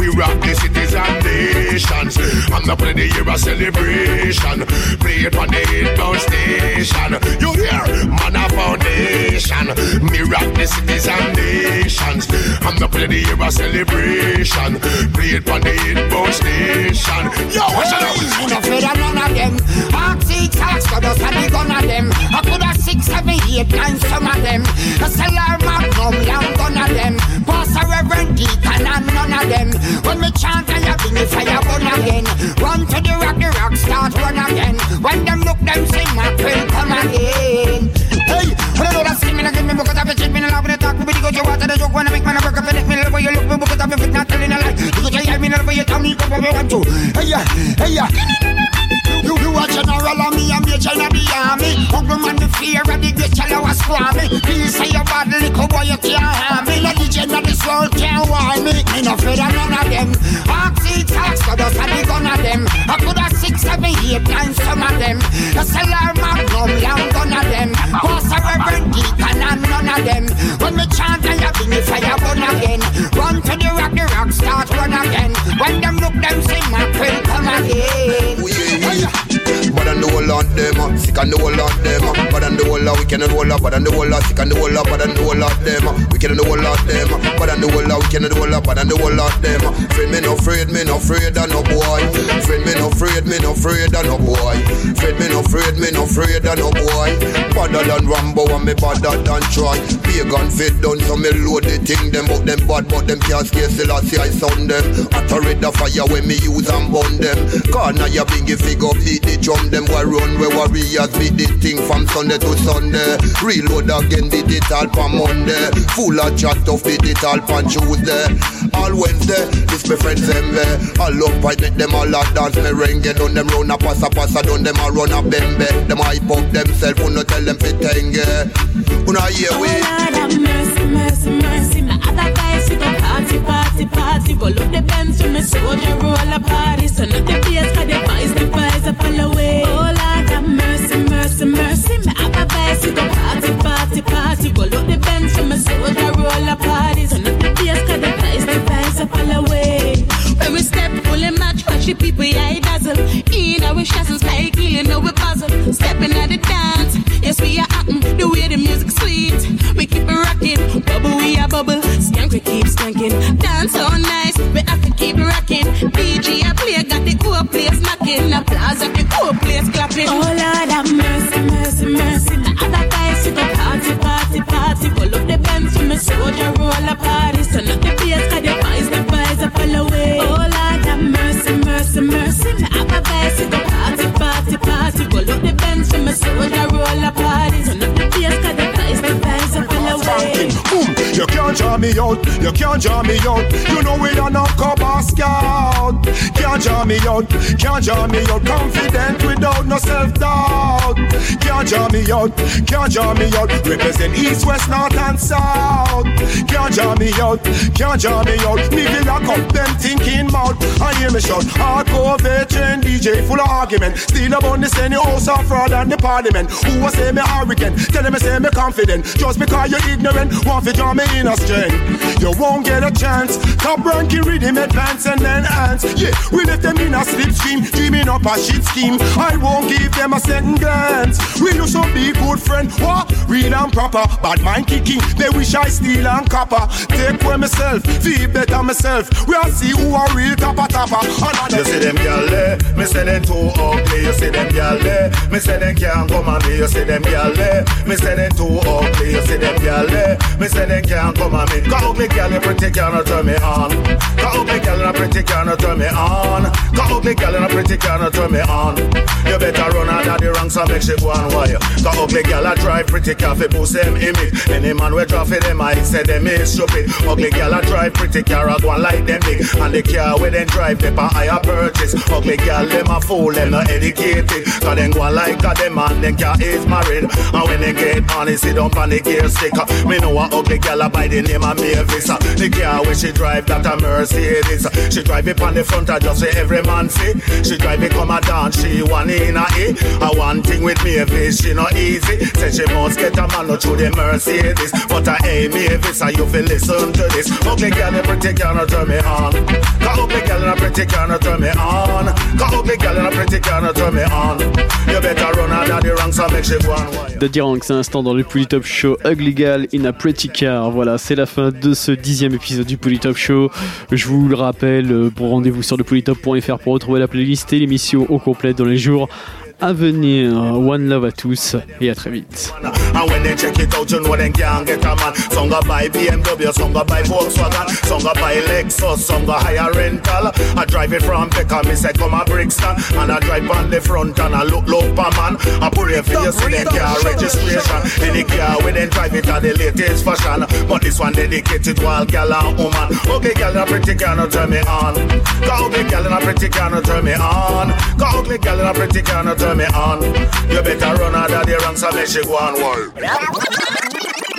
We rock the cities and nations. I'm not putting the year a celebration. Play it on the hitbound station. You hear? Man a foundation. Me rock the cities and nations. I'm not putting the year a celebration. Play it on the hitbound station. Yo, what's hey, I'm not afraid of none of them. Arctic Socks, got us and the gun of them. I could have six, seven, eight, nine, some of them. A cellar magnum, young gun of them. Pastor Reverend Deacon and none of them. When me chant and you bring the fire burn again. Run to the rock, the rock start run again. When them look, them sing, my will come again. Hey, I know that skin, me not give me book of the me love the talk, me go to water the joke I make man work up and me love you look me book of the fit not telling a lie. You go to me love you tell me go where you want to. Hey yeah, hey yeah. You, you a general and me a major in the army. Uncle man the fear of the great yellow was squammy Please say your bad little boy you can't harm me. Let the gender this world can't warn me. Me no afraid of none of them. Oxy talks got us and the gun of them. I could have six, seven, eight, nine some of them. A cellar magnum, young gun of them. Pastor Reverend Deacon and none of them. When me chant you bring the fire burn again. Run to the rock, the rock start run again. When them look them sing my will come again. the whole lot them, uh, sick and the whole lot them, uh, but and the whole lot wicked and the whole lot, but and the whole sick and the whole lot, but and the whole lot them, uh, wicked and the whole lot them, uh, but and the whole lot wicked and the whole lot, but and the whole lot them. uh, Friend me no afraid, me no afraid of no boy. Friend me no afraid, me no afraid of no boy. Friend me no afraid, me no afraid of no boy. Badder than Rambo and me badder than Troy. Pagan fit done so me load the thing them, but them bad, but them can't scare still I see I sound them. Red the fire when me use and burn them. Corner ya bingy figure beat the drum them run where warriors beat the thing from Sunday to Sunday. Reload again beat it all from Monday. Full of chat of beat it all from Tuesday. All Wednesday, this my friends them there. All up I make them all a dance merengue. Done them run a passa passa, done them a run a bembe. Them hype up themself, who no tell them fit tenge. Una hear we. Oh, Lord have mercy, mercy, mercy. My other guys sit up party, party, party. Roll up the Benz with me soldier roll a draw me out. Confident out, can't draw me out. Represent east, west, north and south. Can't draw me out, can't draw me out. Me feel lock up them thinking mouth. I hear me shout, hardcore veteran DJ full of argument. Still about the same house of fraud and the parliament. Who was say me arrogant? Tell them me say me confident. Just because you're ignorant, want to draw me in a strength. You won't get a chance. Top ranking rhythm advance and then ants. Yeah, we left them in a slipstream, dreaming up a shit scheme. I won't give them a second glance. We used to be good friend, what? Real and proper, bad mind kicking. They wish I steal and copper. Take away myself, feel better myself. We all see who are real topper topper. You see them gyal there, me say them too ugly. You see them gyal there, me say them can't come on me. You see them gyal there, me say them too ugly. You see them gyal there, me say them can't come on me. Got ugly gyal, you pretty can't turn me on. Got ugly gyal, and a pretty can't turn me on. Got ugly gyal, and a pretty can't turn me on. You better run out of the ranks and make shit go on wire. Got ugly gyal, I drive pretty car fi boost them image. Any man we drop for them, I say them is stupid. Ugly gyal, I drive pretty car, I go and like them big. And the car where they drive, they buy higher purchase. Ugly gyal, them a fool, them not educated. Cause them go like a them man, them car is married. And when they get on, they sit up on the gear stick. Me know a ugly gyal by the name of Mavis. The car where she drive, that a Mercedes. She drive it on the front, I just say every man see. She drive it come a dance, she one in a E. A one thing with Mavis, she not easy. Say she must get through the girl, girl, girl, girl, girl, girl, c'est un instant dans le Polytop Show Ugly Gal in a Pretty Car. Voilà, c'est la fin de ce dixième épisode du Polytop Show. Je vous le rappelle, euh, pour rendez-vous sur le polytop.fr pour retrouver la playlist et l'émission au complet dans les jours à venir. One love à tous et à très vite. And when they check it out, you know they can't get a man. Some go buy BMW, some go buy Volkswagen, some go buy Lexus, some go hire. I drive it from Peckham, me say come a Brixton, and I drive on the front and I look look per man. I put it for you, see them car registration. Any car when they drive it at the latest fashion, but this one dedicated to all gal and woman. Okay, gal, a pretty gal, no turn me on. Go ugly gal, and a pretty no turn me on. Go ugly gal, and a pretty no turn me on. You better run out of there and so let she go on wall.